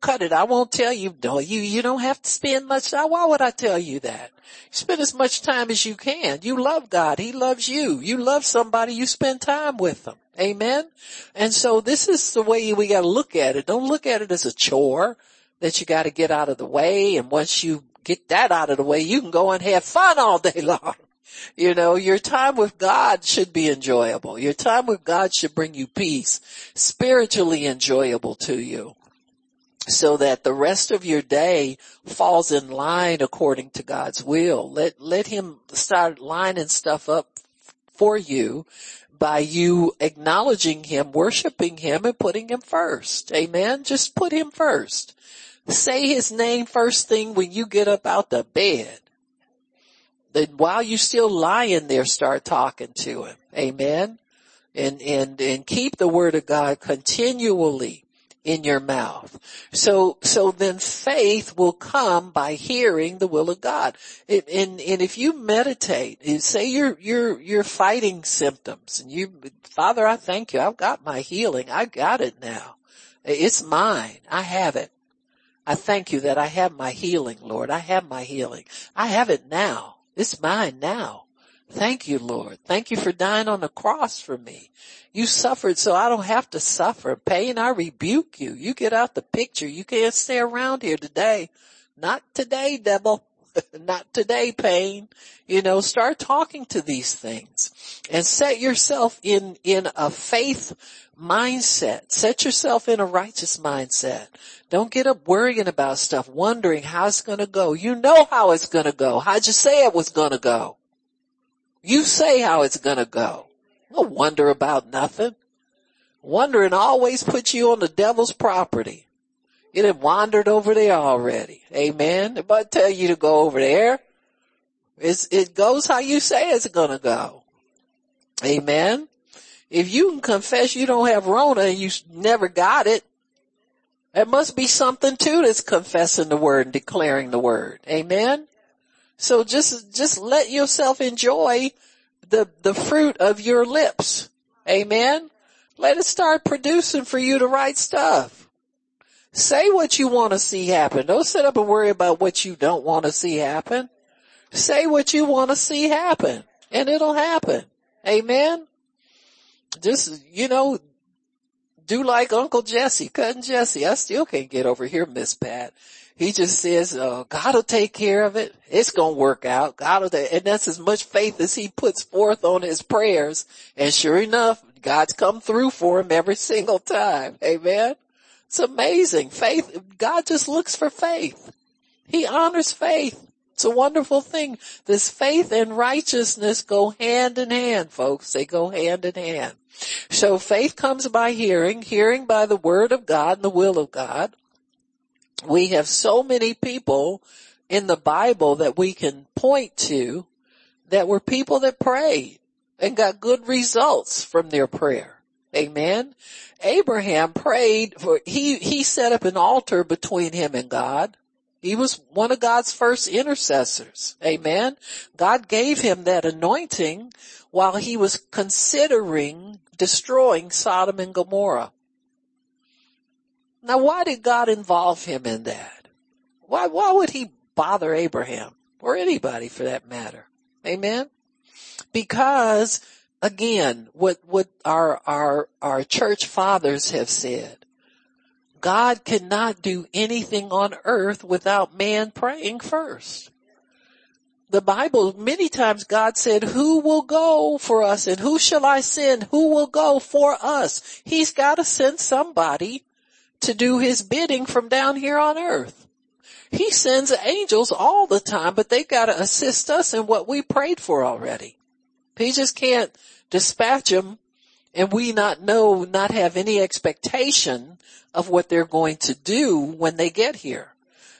shortcut it. I won't tell you, don't you, you don't have to spend much time. Why would I tell you that? Spend as much time as you can. You love God. He loves you. You love somebody. You spend time with them. Amen. And so this is the way we got to look at it. Don't look at it as a chore that you got to get out of the way. And once you get that out of the way, you can go and have fun all day long. You know, your time with God should be enjoyable. Your time with God should bring you peace, spiritually enjoyable to you so that the rest of your day falls in line according to God's will. Let, let him start lining stuff up for you by you acknowledging him, worshiping him and putting him first. Amen. Just put him first. Say his name first thing when you get up out the bed. Then while you're still lying there, start talking to him. Amen. And, and, and keep the word of God continually in your mouth. So, so then faith will come by hearing the will of God. And, and, and if you meditate, say you're, you're, you're fighting symptoms and you, Father, I thank you. I've got my healing. I got it now. It's mine. I have it. I thank you that I have my healing, Lord. I have my healing. I have it now. It's mine now. Thank you, Lord. Thank you for dying on the cross for me. You suffered so I don't have to suffer. Pain, I rebuke you. You get out the picture. You can't stay around here today. Not today, devil. Not today, pain. You know, start talking to these things and set yourself in, in a faith mindset. Set yourself in a righteous mindset. Don't get up worrying about stuff, wondering how it's gonna go. You know how it's gonna go. How'd you say it was gonna go? You say how it's gonna go. Don't wonder about nothing. Wondering always puts you on the devil's property. You have wandered over there already. Amen. I tell you to go over there, it's, it goes how you say it's gonna go. Amen. If you can confess you don't have Rona and you never got it, there must be something to this confessing the word and declaring the word. Amen. So just, just let yourself enjoy the, the fruit of your lips. Amen. Let it start producing for you the right stuff. Say what you want to see happen. Don't sit up and worry about what you don't want to see happen. Say what you want to see happen and it'll happen. Amen. Just, you know, do like Uncle Jesse, cousin Jesse. I still can't get over here, Miss Pat. He just says, uh, God will take care of it. It's going to work out. God will, and that's as much faith as he puts forth on his prayers. And sure enough, God's come through for him every single time. Amen. It's amazing. Faith, God just looks for faith. He honors faith. It's a wonderful thing. This faith and righteousness go hand in hand, folks. They go hand in hand. So faith comes by hearing, hearing by the word of God and the will of God. We have so many people in the Bible that we can point to that were people that prayed and got good results from their prayer. Amen. Abraham prayed for, he, he set up an altar between him and God. He was one of God's first intercessors. Amen. God gave him that anointing while he was considering destroying Sodom and Gomorrah. Now why did God involve him in that? Why, why would he bother Abraham or anybody for that matter? Amen. Because again, what, what our, our, our church fathers have said, God cannot do anything on earth without man praying first. The Bible, many times God said, who will go for us and who shall I send? Who will go for us? He's got to send somebody to do his bidding from down here on earth. He sends angels all the time, but they've got to assist us in what we prayed for already. He just can't dispatch them and we not know, not have any expectation of what they're going to do when they get here.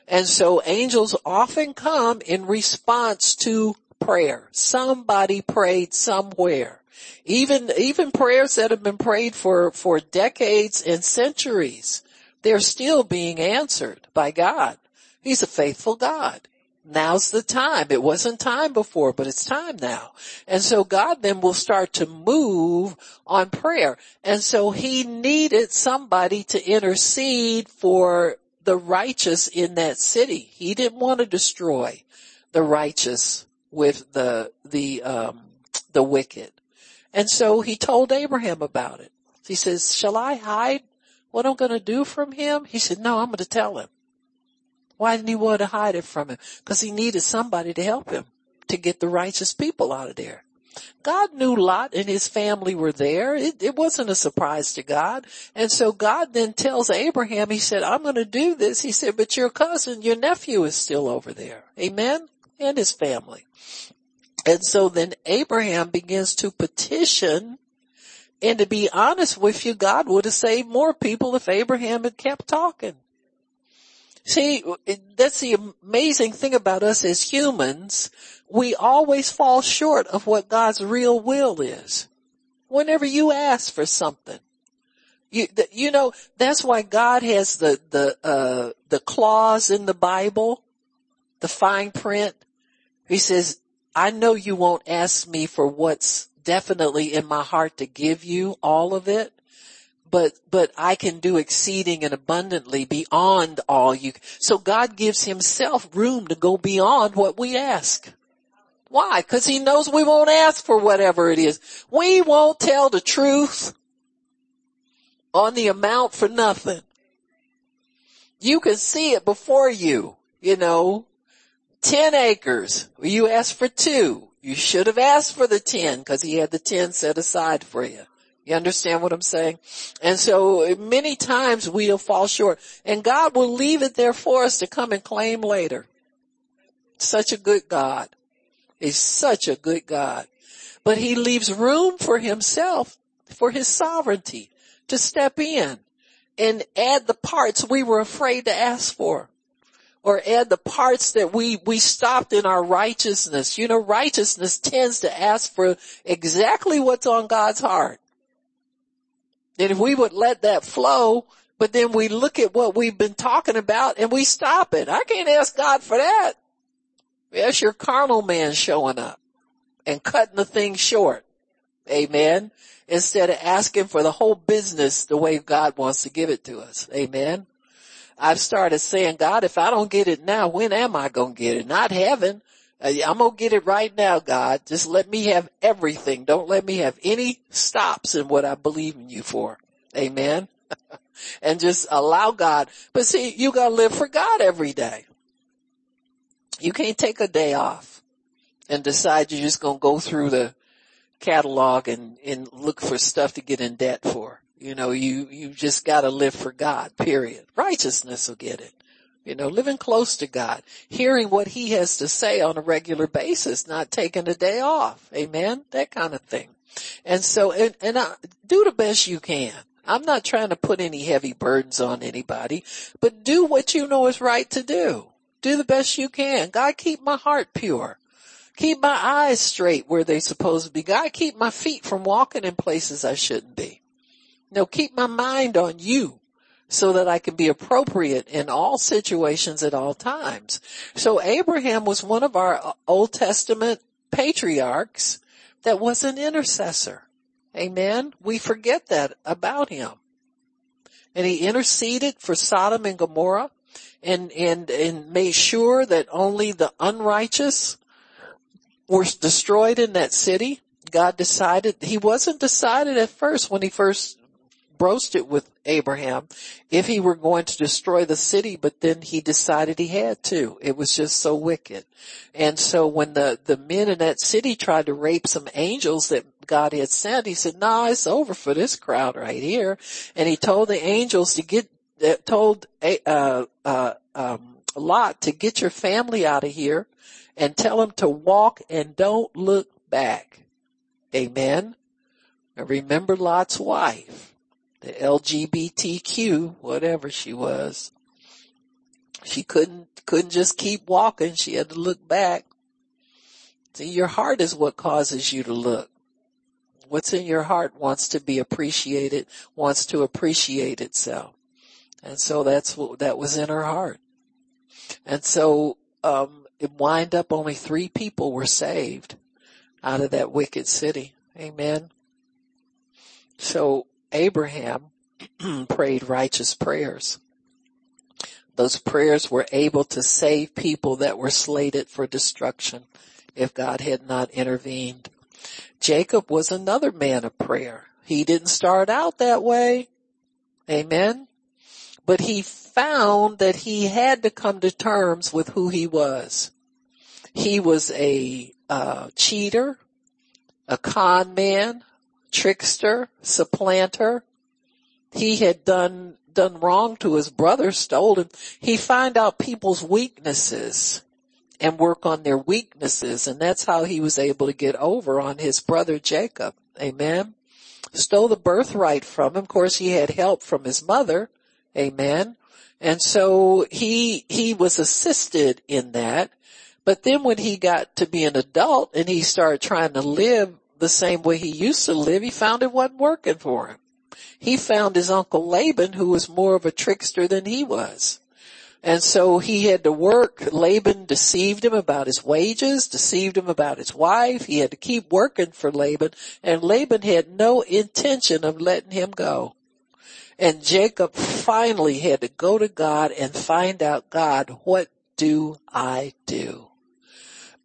And so angels often come in response to prayer. Somebody prayed somewhere. Even, even prayers that have been prayed for, for decades and centuries, they're still being answered by God. He's a faithful God. Now's the time. It wasn't time before, but it's time now. And so God then will start to move on prayer. And so he needed somebody to intercede for the righteous in that city. He didn't want to destroy the righteous with the, the, um, the wicked. And so he told Abraham about it. He says, shall I hide what I'm going to do from him? He said, no, I'm going to tell him. Why didn't he want to hide it from him? Because he needed somebody to help him to get the righteous people out of there. God knew Lot and his family were there. It, it, wasn't a surprise to God. And so God then tells Abraham, he said, I'm going to do this. He said, but your cousin, your nephew is still over there. Amen. And his family. And so then Abraham begins to petition and to be honest with you, God would have saved more people if Abraham had kept talking. See, that's the amazing thing about us as humans. We always fall short of what God's real will is. Whenever you ask for something, you, you know, that's why God has the, the, uh, the clause in the Bible, the fine print. He says, I know you won't ask me for what's definitely in my heart to give you all of it, but, but I can do exceeding and abundantly beyond all you. So God gives himself room to go beyond what we ask. Why? Cause he knows we won't ask for whatever it is. We won't tell the truth on the amount for nothing. You can see it before you, you know, 10 acres. You asked for two. You should have asked for the 10 cause he had the 10 set aside for you. You understand what I'm saying? And so many times we'll fall short and God will leave it there for us to come and claim later. Such a good God. He's such a good God. But he leaves room for himself, for his sovereignty to step in and add the parts we were afraid to ask for or add the parts that we, we stopped in our righteousness. You know, righteousness tends to ask for exactly what's on God's heart. And if we would let that flow, but then we look at what we've been talking about and we stop it. I can't ask God for that. That's your carnal man showing up and cutting the thing short. Amen. Instead of asking for the whole business the way God wants to give it to us. Amen. I've started saying, God, if I don't get it now, when am I going to get it? Not heaven. Uh, I'm going to get it right now, God. Just let me have everything. Don't let me have any stops in what I believe in you for. Amen. and just allow God. But see, you gotta live for God every day. You can't take a day off and decide you're just gonna go through the catalog and, and look for stuff to get in debt for. You know, you, you just gotta live for God, period. Righteousness will get it. You know, living close to God, hearing what he has to say on a regular basis, not taking a day off. Amen. That kind of thing. And so, and, and uh, do the best you can. I'm not trying to put any heavy burdens on anybody, but do what you know is right to do. Do the best you can. God keep my heart pure. Keep my eyes straight where they're supposed to be. God keep my feet from walking in places I shouldn't be. No, keep my mind on you so that I can be appropriate in all situations at all times. So Abraham was one of our Old Testament patriarchs that was an intercessor. Amen. We forget that about him. And he interceded for Sodom and Gomorrah and, and, and made sure that only the unrighteous were destroyed in that city. God decided, he wasn't decided at first when he first broached it with Abraham if he were going to destroy the city, but then he decided he had to. It was just so wicked. And so when the, the men in that city tried to rape some angels that God had sent, he said, nah, it's over for this crowd right here. And he told the angels to get, told, uh, uh, um, Lot to get your family out of here and tell them to walk and don't look back. Amen. Remember Lot's wife the LGBTQ, whatever she was. She couldn't, couldn't just keep walking. She had to look back. See, your heart is what causes you to look. What's in your heart wants to be appreciated, wants to appreciate itself. And so that's what, that was in her heart. And so, um, it wind up only three people were saved out of that wicked city. Amen. So Abraham prayed righteous prayers. Those prayers were able to save people that were slated for destruction if God had not intervened. Jacob was another man of prayer. He didn't start out that way. Amen. But he found that he had to come to terms with who he was. He was a uh, cheater, a con man, trickster, supplanter. He had done done wrong to his brother, stolen. He find out people's weaknesses and work on their weaknesses, and that's how he was able to get over on his brother Jacob. Amen. Stole the birthright from him. Of course, he had help from his mother. Amen. And so he, he was assisted in that. But then when he got to be an adult and he started trying to live the same way he used to live, he found it wasn't working for him. He found his uncle Laban who was more of a trickster than he was. And so he had to work. Laban deceived him about his wages, deceived him about his wife. He had to keep working for Laban and Laban had no intention of letting him go. And Jacob finally had to go to God and find out, God, what do I do?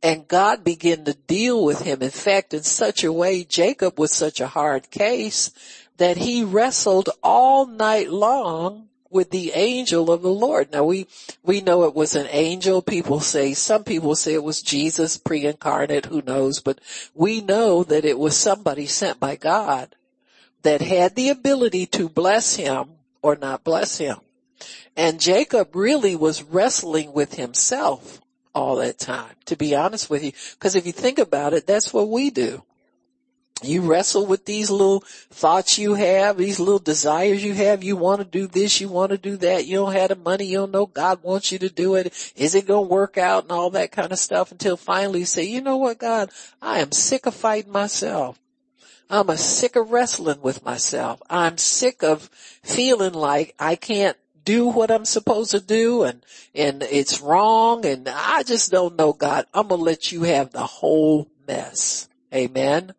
And God began to deal with him. In fact, in such a way, Jacob was such a hard case that he wrestled all night long with the angel of the Lord. Now we, we know it was an angel. People say, some people say it was Jesus pre-incarnate, who knows, but we know that it was somebody sent by God that had the ability to bless him or not bless him. And Jacob really was wrestling with himself all that time, to be honest with you. Cause if you think about it, that's what we do. You wrestle with these little thoughts you have, these little desires you have. You want to do this, you want to do that. You don't have the money, you don't know God wants you to do it. Is it going to work out and all that kind of stuff until finally you say, you know what, God, I am sick of fighting myself. I'm a sick of wrestling with myself. I'm sick of feeling like I can't do what I'm supposed to do and, and it's wrong and I just don't know God. I'm going to let you have the whole mess. Amen.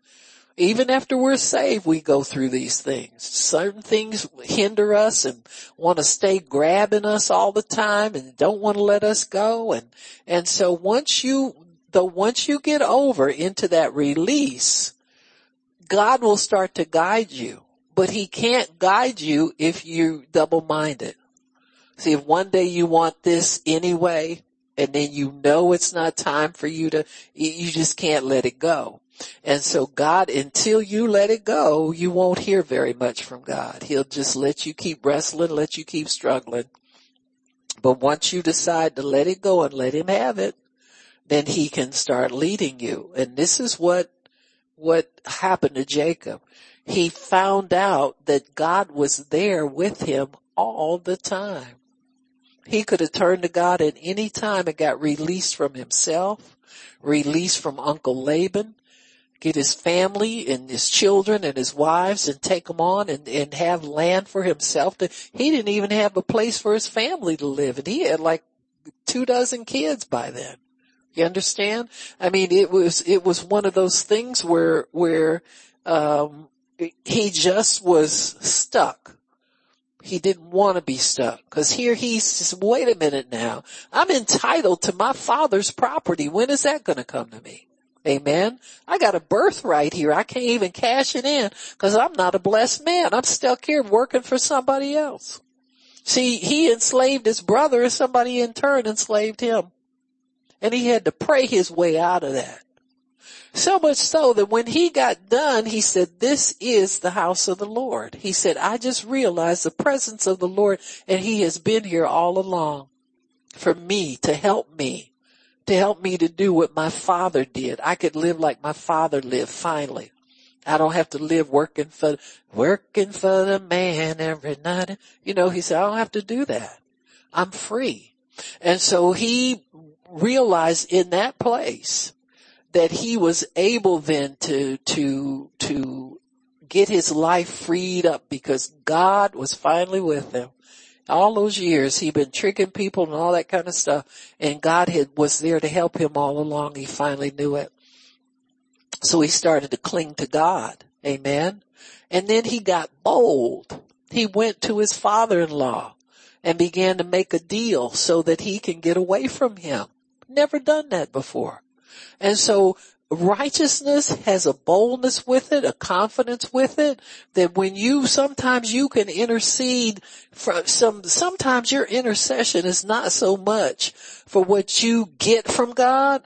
Even after we're saved, we go through these things. Certain things hinder us and want to stay grabbing us all the time and don't want to let us go. And, and so once you, though once you get over into that release, God will start to guide you, but he can't guide you if you double minded. See, if one day you want this anyway, and then you know it's not time for you to, you just can't let it go. And so God, until you let it go, you won't hear very much from God. He'll just let you keep wrestling, let you keep struggling. But once you decide to let it go and let him have it, then he can start leading you. And this is what what happened to Jacob. He found out that God was there with him all the time. He could have turned to God at any time and got released from himself, released from Uncle Laban, get his family and his children and his wives and take them on and, and have land for himself. To, he didn't even have a place for his family to live and he had like two dozen kids by then. You understand? I mean, it was, it was one of those things where, where, um, he just was stuck. He didn't want to be stuck because here he's just, wait a minute now. I'm entitled to my father's property. When is that going to come to me? Amen. I got a birthright here. I can't even cash it in because I'm not a blessed man. I'm stuck here working for somebody else. See, he enslaved his brother and somebody in turn enslaved him. And he had to pray his way out of that. So much so that when he got done, he said, this is the house of the Lord. He said, I just realized the presence of the Lord and he has been here all along for me to help me, to help me to do what my father did. I could live like my father lived finally. I don't have to live working for, working for the man every night. You know, he said, I don't have to do that. I'm free. And so he realized in that place that he was able then to, to, to get his life freed up because God was finally with him. All those years he'd been tricking people and all that kind of stuff and God had, was there to help him all along. He finally knew it. So he started to cling to God. Amen. And then he got bold. He went to his father-in-law and began to make a deal so that he can get away from him. Never done that before. And so righteousness has a boldness with it, a confidence with it, that when you, sometimes you can intercede from some, sometimes your intercession is not so much for what you get from God,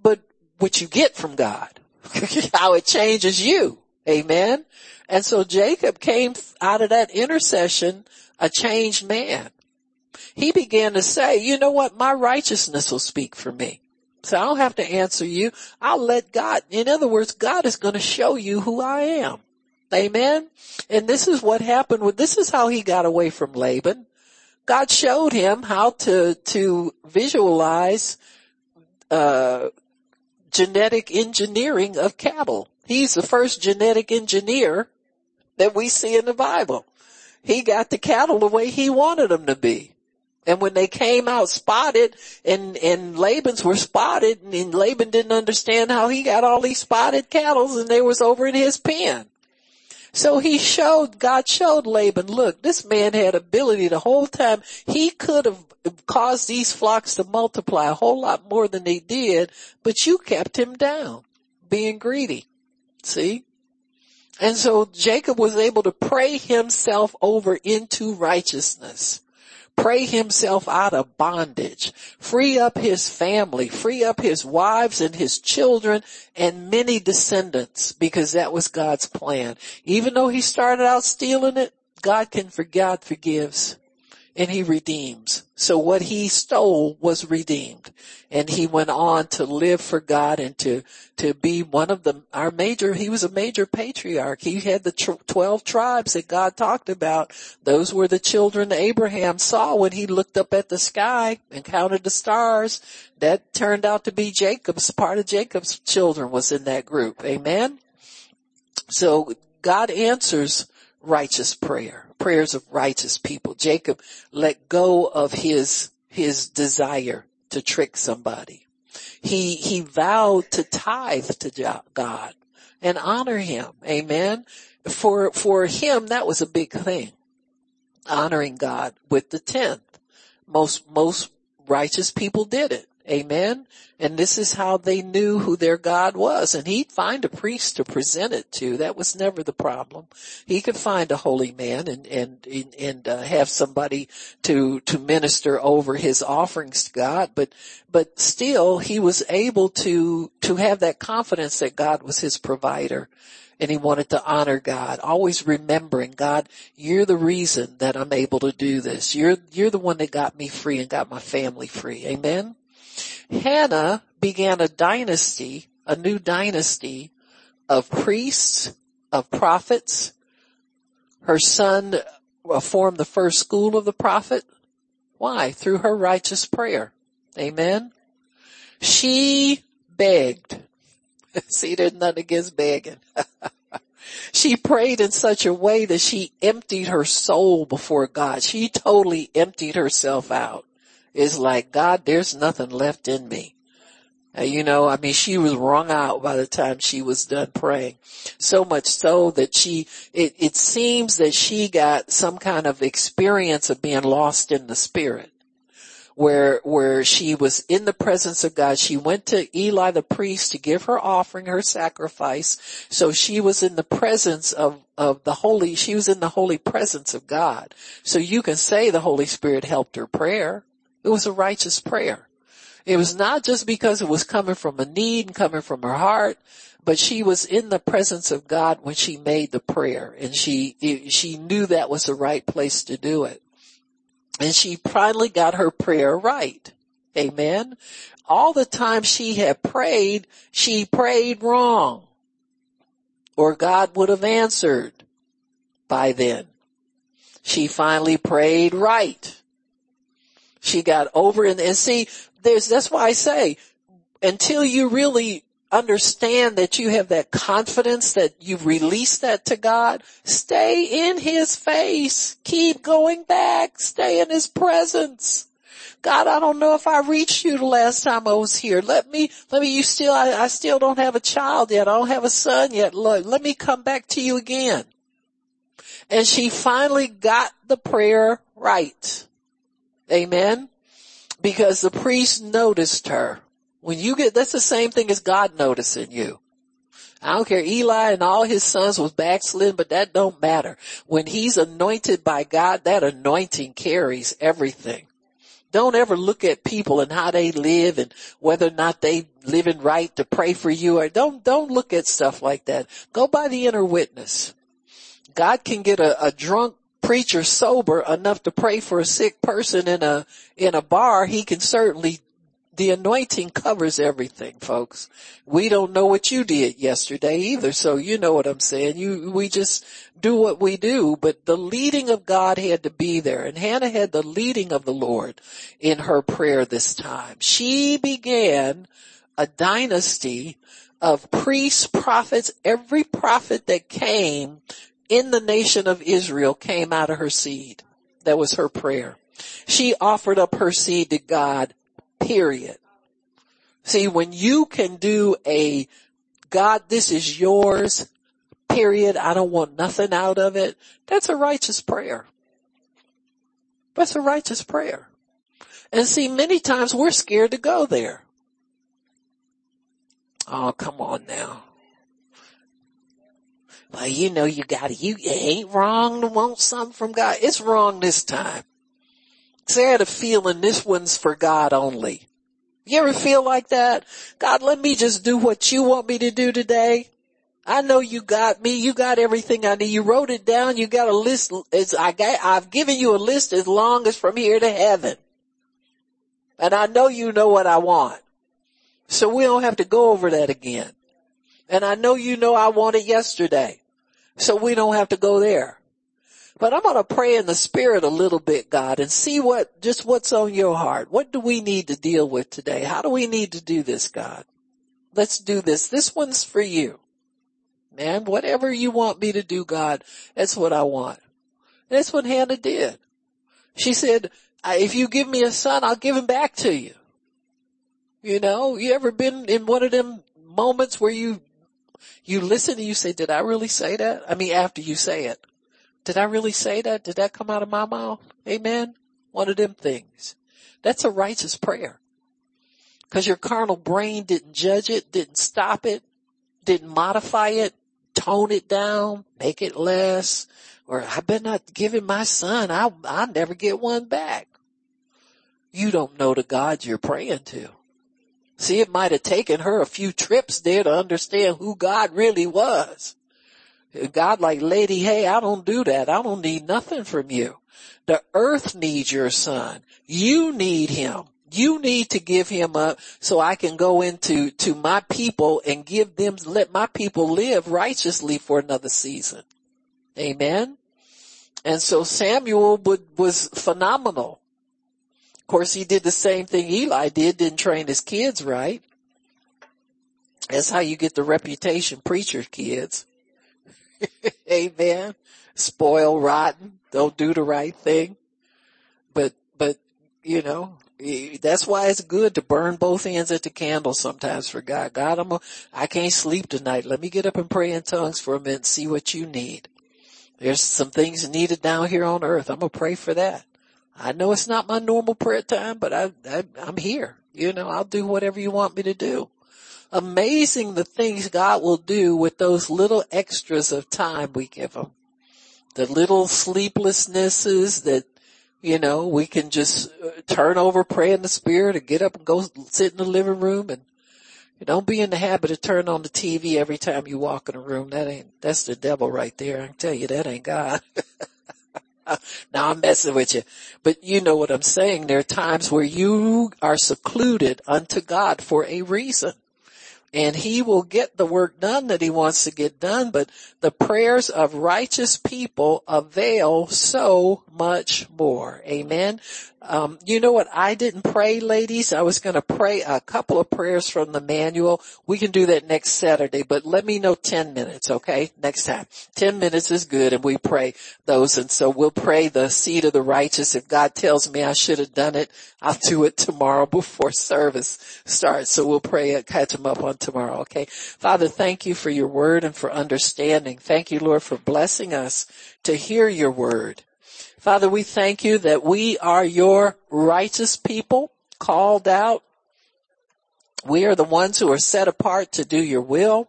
but what you get from God. How it changes you. Amen. And so Jacob came out of that intercession a changed man. He began to say, you know what? My righteousness will speak for me. So I don't have to answer you. I'll let God, in other words, God is going to show you who I am. Amen. And this is what happened with, this is how he got away from Laban. God showed him how to, to visualize, uh, genetic engineering of cattle. He's the first genetic engineer that we see in the Bible. He got the cattle the way he wanted them to be. And when they came out spotted and, and Laban's were spotted and Laban didn't understand how he got all these spotted cattle and they was over in his pen. So he showed, God showed Laban, look, this man had ability the whole time. He could have caused these flocks to multiply a whole lot more than they did, but you kept him down, being greedy. See? And so Jacob was able to pray himself over into righteousness pray himself out of bondage, free up his family, free up his wives and his children and many descendants because that was God's plan. Even though he started out stealing it, God can, for God forgives and he redeems. So what he stole was redeemed and he went on to live for God and to, to be one of the, our major, he was a major patriarch. He had the tr- 12 tribes that God talked about. Those were the children Abraham saw when he looked up at the sky and counted the stars. That turned out to be Jacob's, part of Jacob's children was in that group. Amen. So God answers righteous prayer, prayers of righteous people. Jacob let go of his, his desire to trick somebody. He, he vowed to tithe to God and honor him. Amen. For, for him, that was a big thing. Honoring God with the tenth. Most, most righteous people did it. Amen. And this is how they knew who their God was. And he'd find a priest to present it to. That was never the problem. He could find a holy man and, and, and, uh, have somebody to, to minister over his offerings to God. But, but still he was able to, to have that confidence that God was his provider and he wanted to honor God, always remembering, God, you're the reason that I'm able to do this. You're, you're the one that got me free and got my family free. Amen. Hannah began a dynasty, a new dynasty of priests, of prophets. Her son uh, formed the first school of the prophet. Why? Through her righteous prayer. Amen. She begged. See, there's nothing against begging. she prayed in such a way that she emptied her soul before God. She totally emptied herself out. It's like, God, there's nothing left in me. Uh, you know, I mean, she was wrung out by the time she was done praying. So much so that she, it, it seems that she got some kind of experience of being lost in the spirit. Where, where she was in the presence of God. She went to Eli the priest to give her offering, her sacrifice. So she was in the presence of, of the holy, she was in the holy presence of God. So you can say the Holy Spirit helped her prayer. It was a righteous prayer. It was not just because it was coming from a need and coming from her heart, but she was in the presence of God when she made the prayer and she, she knew that was the right place to do it. And she finally got her prayer right. Amen. All the time she had prayed, she prayed wrong or God would have answered by then. She finally prayed right. She got over it and see, there's, that's why I say, until you really understand that you have that confidence that you've released that to God, stay in his face. Keep going back. Stay in his presence. God, I don't know if I reached you the last time I was here. Let me, let me, you still, I, I still don't have a child yet. I don't have a son yet. Look, let me come back to you again. And she finally got the prayer right. Amen. Because the priest noticed her. When you get, that's the same thing as God noticing you. I don't care. Eli and all his sons was backslidden, but that don't matter. When he's anointed by God, that anointing carries everything. Don't ever look at people and how they live and whether or not they living right to pray for you or don't, don't look at stuff like that. Go by the inner witness. God can get a, a drunk preacher sober enough to pray for a sick person in a, in a bar. He can certainly the anointing covers everything, folks. We don't know what you did yesterday either, so you know what I'm saying. You, we just do what we do, but the leading of God had to be there, and Hannah had the leading of the Lord in her prayer this time. She began a dynasty of priests, prophets, every prophet that came in the nation of Israel came out of her seed. That was her prayer. She offered up her seed to God period. See, when you can do a, God, this is yours, period, I don't want nothing out of it, that's a righteous prayer. That's a righteous prayer. And see, many times we're scared to go there. Oh, come on now. Well, you know you got it. You ain't wrong to want something from God. It's wrong this time. See, I had a feeling this one's for God only. You ever feel like that? God, let me just do what you want me to do today. I know you got me. You got everything I need. You wrote it down. You got a list. It's, I got, I've given you a list as long as from here to heaven. And I know you know what I want. So we don't have to go over that again. And I know you know I want it yesterday. So we don't have to go there. But I'm going to pray in the spirit a little bit, God, and see what, just what's on your heart. What do we need to deal with today? How do we need to do this, God? Let's do this. This one's for you. Man, whatever you want me to do, God, that's what I want. That's what Hannah did. She said, if you give me a son, I'll give him back to you. You know, you ever been in one of them moments where you, you listen and you say, did I really say that? I mean, after you say it. Did I really say that? Did that come out of my mouth? Amen. One of them things. That's a righteous prayer. Cause your carnal brain didn't judge it, didn't stop it, didn't modify it, tone it down, make it less, or I better not give him my son. I, I'll never get one back. You don't know the God you're praying to. See, it might have taken her a few trips there to understand who God really was. God like, lady, hey, I don't do that. I don't need nothing from you. The earth needs your son. You need him. You need to give him up so I can go into, to my people and give them, let my people live righteously for another season. Amen. And so Samuel would, was phenomenal. Of course, he did the same thing Eli did, didn't train his kids right. That's how you get the reputation preacher kids. Amen. Spoil rotten. Don't do the right thing. But, but, you know, that's why it's good to burn both ends at the candle sometimes for God. God, I'm a, I can't sleep tonight. Let me get up and pray in tongues for a minute and see what you need. There's some things needed down here on earth. I'm gonna pray for that. I know it's not my normal prayer time, but I, I I'm here. You know, I'll do whatever you want me to do amazing the things God will do with those little extras of time we give him. The little sleeplessnesses that, you know, we can just uh, turn over, pray in the spirit and get up and go sit in the living room and don't be in the habit of turning on the TV every time you walk in a room. That ain't, that's the devil right there. I can tell you that ain't God. now I'm messing with you, but you know what I'm saying. There are times where you are secluded unto God for a reason. And he will get the work done that he wants to get done, but the prayers of righteous people avail so much more. Amen. Um, you know what? I didn't pray, ladies. I was going to pray a couple of prayers from the manual. We can do that next Saturday, but let me know 10 minutes, okay? Next time. 10 minutes is good and we pray those. And so we'll pray the seed of the righteous. If God tells me I should have done it, I'll do it tomorrow before service starts. So we'll pray and catch them up on tomorrow, okay? Father, thank you for your word and for understanding. Thank you, Lord, for blessing us to hear your word. Father, we thank you that we are your righteous people called out. We are the ones who are set apart to do your will.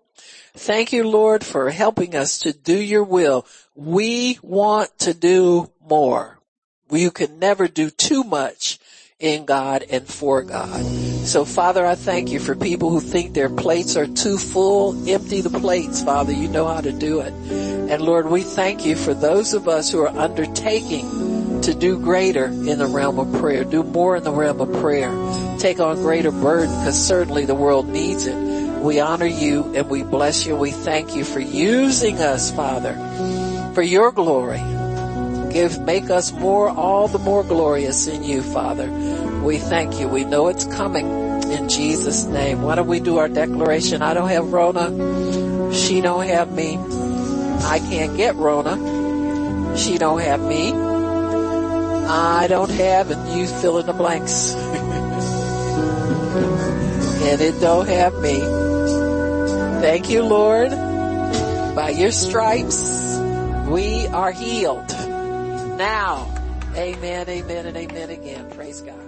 Thank you, Lord, for helping us to do your will. We want to do more. You can never do too much in God and for God. So Father, I thank you for people who think their plates are too full. Empty the plates, Father. You know how to do it. And Lord, we thank you for those of us who are undertaking to do greater in the realm of prayer, do more in the realm of prayer, take on greater burden because certainly the world needs it. We honor you and we bless you. We thank you for using us, Father, for your glory give, make us more, all the more glorious in you, Father. We thank you. We know it's coming in Jesus name. Why don't we do our declaration? I don't have Rona. She don't have me. I can't get Rona. She don't have me. I don't have and you fill in the blanks. and it don't have me. Thank you, Lord. By your stripes, we are healed now. Amen, amen, and amen again. Praise God.